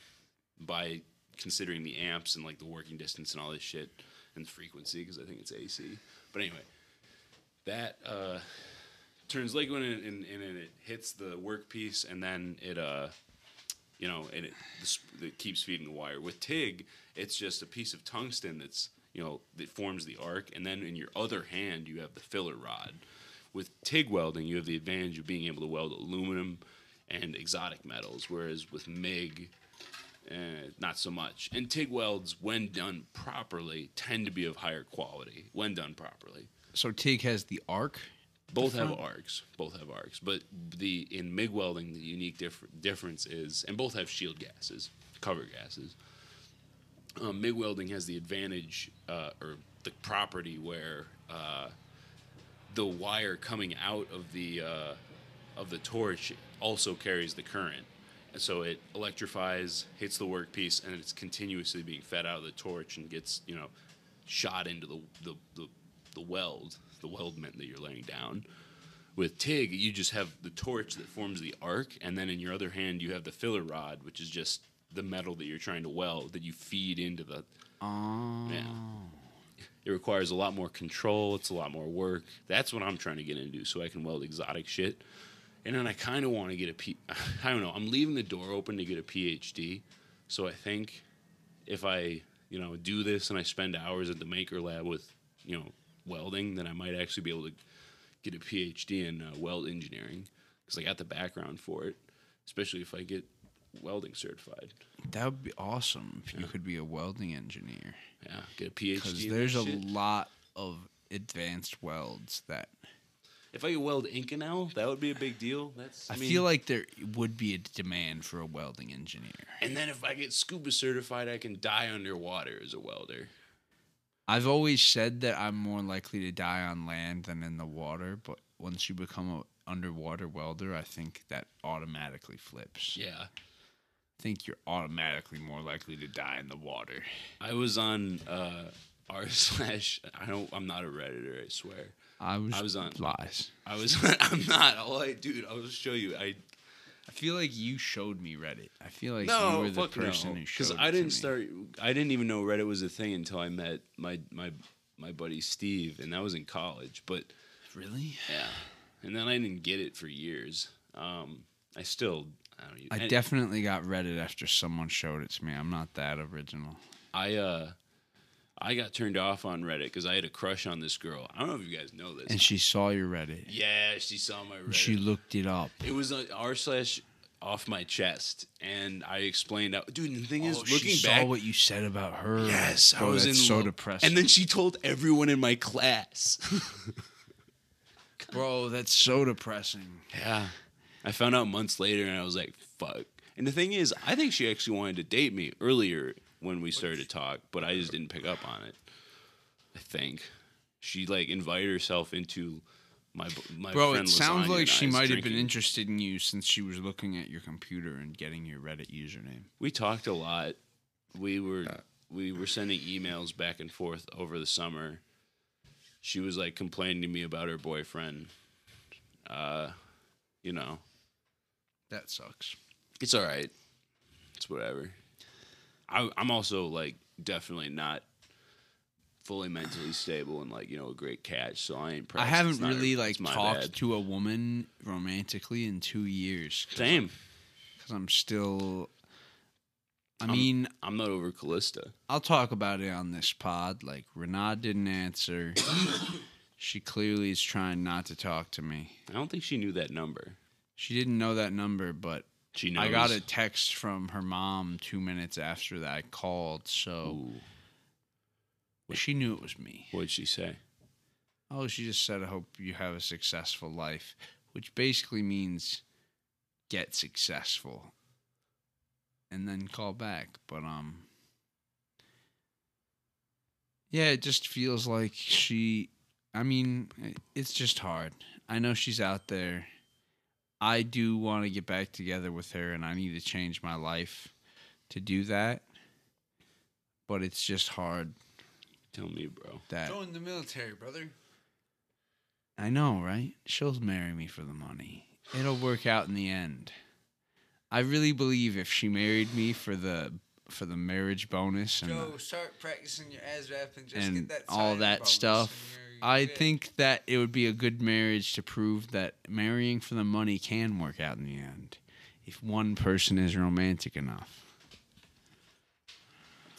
by considering the amps and like the working distance and all this shit and frequency because I think it's AC. But anyway, that uh, turns liquid and, and, and it hits the workpiece and then it uh you know and it, it keeps feeding the wire. With TIG, it's just a piece of tungsten that's you know that forms the arc, and then in your other hand you have the filler rod. With TIG welding, you have the advantage of being able to weld aluminum and exotic metals, whereas with MIG, uh, not so much. And TIG welds, when done properly, tend to be of higher quality when done properly. So TIG has the arc. Both have arcs. Both have arcs, but the in MIG welding, the unique diff- difference is, and both have shield gases, cover gases. Um, MIG welding has the advantage uh, or the property where uh, the wire coming out of the uh, of the torch also carries the current, and so it electrifies, hits the workpiece, and it's continuously being fed out of the torch and gets you know shot into the the, the, the weld, the weldment that you're laying down. With TIG, you just have the torch that forms the arc, and then in your other hand, you have the filler rod, which is just the metal that you're trying to weld that you feed into the. Oh. Yeah. It requires a lot more control. It's a lot more work. That's what I'm trying to get into, so I can weld exotic shit. And then I kind of want to get a P. I don't know. I'm leaving the door open to get a PhD. So I think if I, you know, do this and I spend hours at the Maker Lab with, you know, welding, then I might actually be able to get a PhD in uh, weld engineering because I got the background for it. Especially if I get welding certified. That would be awesome if you could be a welding engineer. Yeah, get a PhD. Because there's a shit. lot of advanced welds that If I could weld Inconel, that would be a big deal. That's I, I, mean, feel like there would be a demand for a welding engineer. And then if I get scuba certified, I can die underwater as a welder. I've always said that I'm more likely to die on land than in the water, but once you become a underwater welder, I think that automatically flips. Yeah. I think you're automatically more likely to die in the water. I was on uh, r slash. I don't. I'm not a redditor. I swear. I was, I was on- lies. I was. I'm not. All I, dude. I'll show you. I I feel like you showed me Reddit. I feel like you were the person no. who Because showed I it to didn't start. I didn't even know Reddit was a thing until I met my my my buddy Steve, and that was in college. But Really? yeah, and then I didn't get it for years. Um, I still. I don't. I and- definitely got Reddit after someone showed it to me. I'm not that original. I uh I got turned off on Reddit because I had a crush on this girl. I don't know if you guys know this. And she saw your Reddit. yeah, she saw my Reddit. She looked it up. it was uh, r slash off my chest, and I explained out. Dude, the thing is, Oh, looking she back, saw what you said about her. yes, I was in so love. depressing. And then she told everyone in my class. bro, that's so depressing. yeah, I found out months later, and I was like, fuck. And the thing is, I think she actually wanted to date me earlier when we started to talk, but I just didn't pick up on it. I think she like invited herself into My my Bro, it sounds like she might have been interested in you since she was looking at your computer and getting your Reddit username. We talked a lot. We were we were sending emails back and forth over the summer. She was like complaining to me about her boyfriend. Uh, you know, That sucks. it's all right. It's whatever. I, I'm also like definitely not fully mentally stable and like you know a great catch. So I ain't. I haven't not her- really like talked bad. to a woman romantically in two years Same. because I'm still. I I'm- mean, I'm not over Callista. I'll talk about it on this pod. Like Renat didn't answer. she clearly is trying not to talk to me. I don't think she knew that number. She didn't know that number, but She knows. I got a text from her mom two minutes after that I called, so Ooh, she knew it was me. what'd she say? Oh, she just said, I hope you have a successful life, which basically means get successful and then call back. But, um, yeah, it just feels like she, I mean, it's just hard. I know she's out there. I do want to get back together with her and I need to change my life to do that. But it's just hard Tell me, bro. that Join the military, brother. I know, right? She'll marry me for the money. It'll work out in the end. I really believe if she married me for the for the marriage bonus and Joe, the- start practicing your ass rap and just and get that all that bonus stuff, and you're I think that it would be a good marriage to prove that marrying for the money can work out in the end if one person is romantic enough.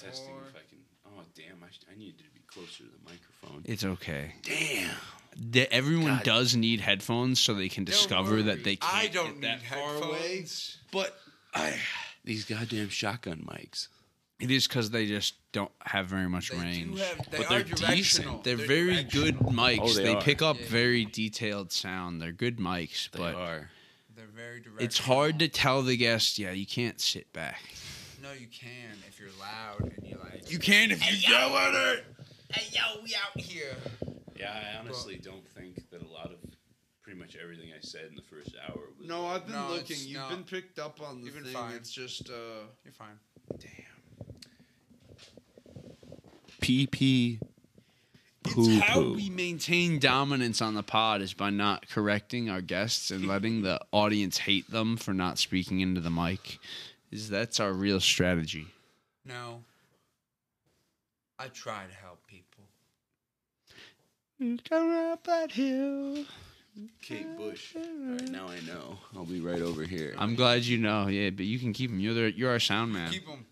Testing if I can. Oh damn! I, sh- I need to be closer to the microphone. It's okay. Damn. Everyone God. does need headphones so they can discover that they can't I don't get need that far away. headphones. But I These goddamn shotgun mics. It is because they just don't have very much They range. have, they But are they're directional. decent. They're, very good directional. mics. Oh, they they are. pick up Yeah. very detailed sound. They're good mics, They but are. They're very directional. it's hard to tell the guest, yeah, you can't sit back. No, you can if you're loud and you're like. You can if you yell at it. Hey yo, we out here. Yeah, I honestly don't think that a lot of pretty much everything I said in the first hour was. No, I've been No, looking. it's You've not. been picked up on the You've been thing. fine. It's just uh You're fine. PP. It's how Poo-poo. we maintain dominance on the pod is by not correcting our guests and letting the audience hate them for not speaking into the mic. Is that's our real strategy. No. I try to help people. Come up that hill. Kate Bush. All right, now I know. I'll be right over here. I'm glad you know. Yeah, but you can keep them. You're the, you're our sound man. Keep them.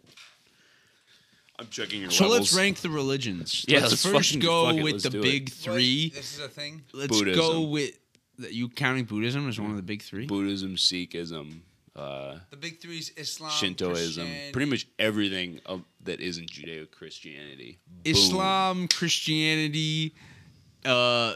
I'm checking your So levels. let's rank the religions. Yeah, let's, let's first fucking- go fuck it, with the do it. big three. this is a thing. Let's go with the, you counting Buddhism as one of the big three. Buddhism, Sikhism, uh, The big three is Islam, Shintoism, Christianity. pretty much everything of, that isn't Judeo-Christianity. Boom. Islam, Christianity, uh,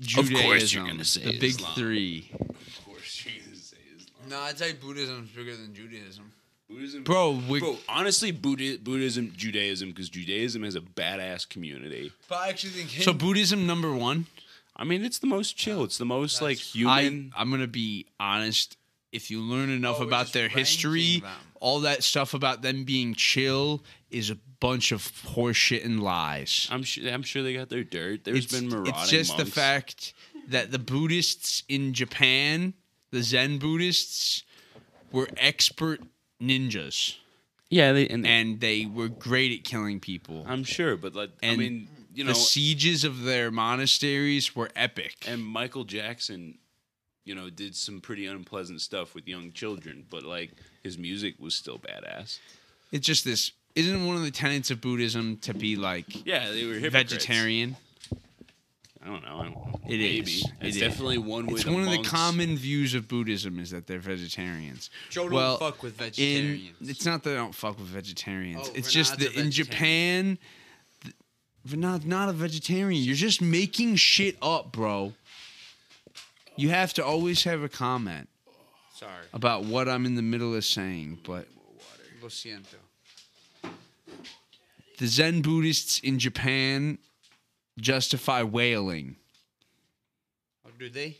Judaism. course you're gonna say the big Islam. three. Of course, you're gonna say Islam. No, I'd say Buddhism is bigger than Judaism. Buddhism, Bro, we, Bro, honestly, Buddha, Buddhism, Judaism, because Judaism has a badass community. But I actually think so Buddhism number one. I mean, it's the most chill. It's the most like human. I I'm gonna be honest. If you learn enough Oh, about their history, them. all that stuff about them being chill is a bunch of horseshit and lies. I'm sure. I'm sure they got their dirt. There's it's, been marauding it's just the fact that the Buddhists in Japan, the Zen Buddhists, were expert ninjas Yeah, they, and, and they were great at killing people. I'm sure, but like, I mean, you know, the sieges of their monasteries were epic. and Michael Jackson, you know, did some pretty unpleasant stuff with young children, but like his music was still badass. it's just this. Isn't one of the tenets of Buddhism to be like Yeah, they were hypocrites. vegetarian? I don't know. I don't know. It Maybe. is. It's It is. definitely one way. It's the one of the monks- common views of Buddhism is that they're vegetarians. Joe don't well, fuck with in, vegetarians. it's not that I don't fuck with vegetarians. Oh, it's just Renat's a that in Japan, th- Renat's not a vegetarian. You're just making shit up, bro. You have to always have a comment Sorry. about what I'm in the middle of saying, but Lo siento. the Zen Buddhists in Japan justify whaling. How oh, do they?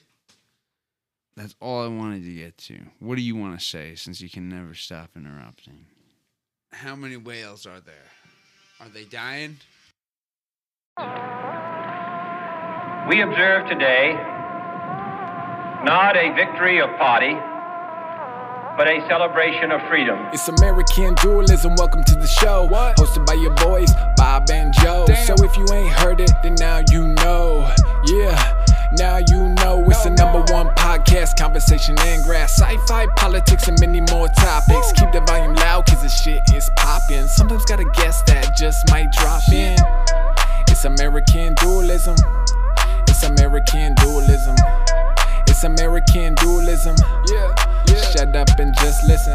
That's all I wanted to get to. What do you want to say since you can never stop interrupting? How many whales are there? Are they dying? We observe today not a victory of party, but a celebration of freedom. It's American dualism. Welcome to the show. What? Hosted by your boys, Bob and Joe. Damn. So if you ain't heard it, then now you know. Yeah. Now you know it's the number one podcast, conversation and grass, sci-fi, politics, and many more topics. Keep the volume loud, cause the shit is popping. Sometimes got a guest that just might drop in. It's American dualism. It's American dualism. It's American dualism. Yeah, yeah. Shut up and just listen.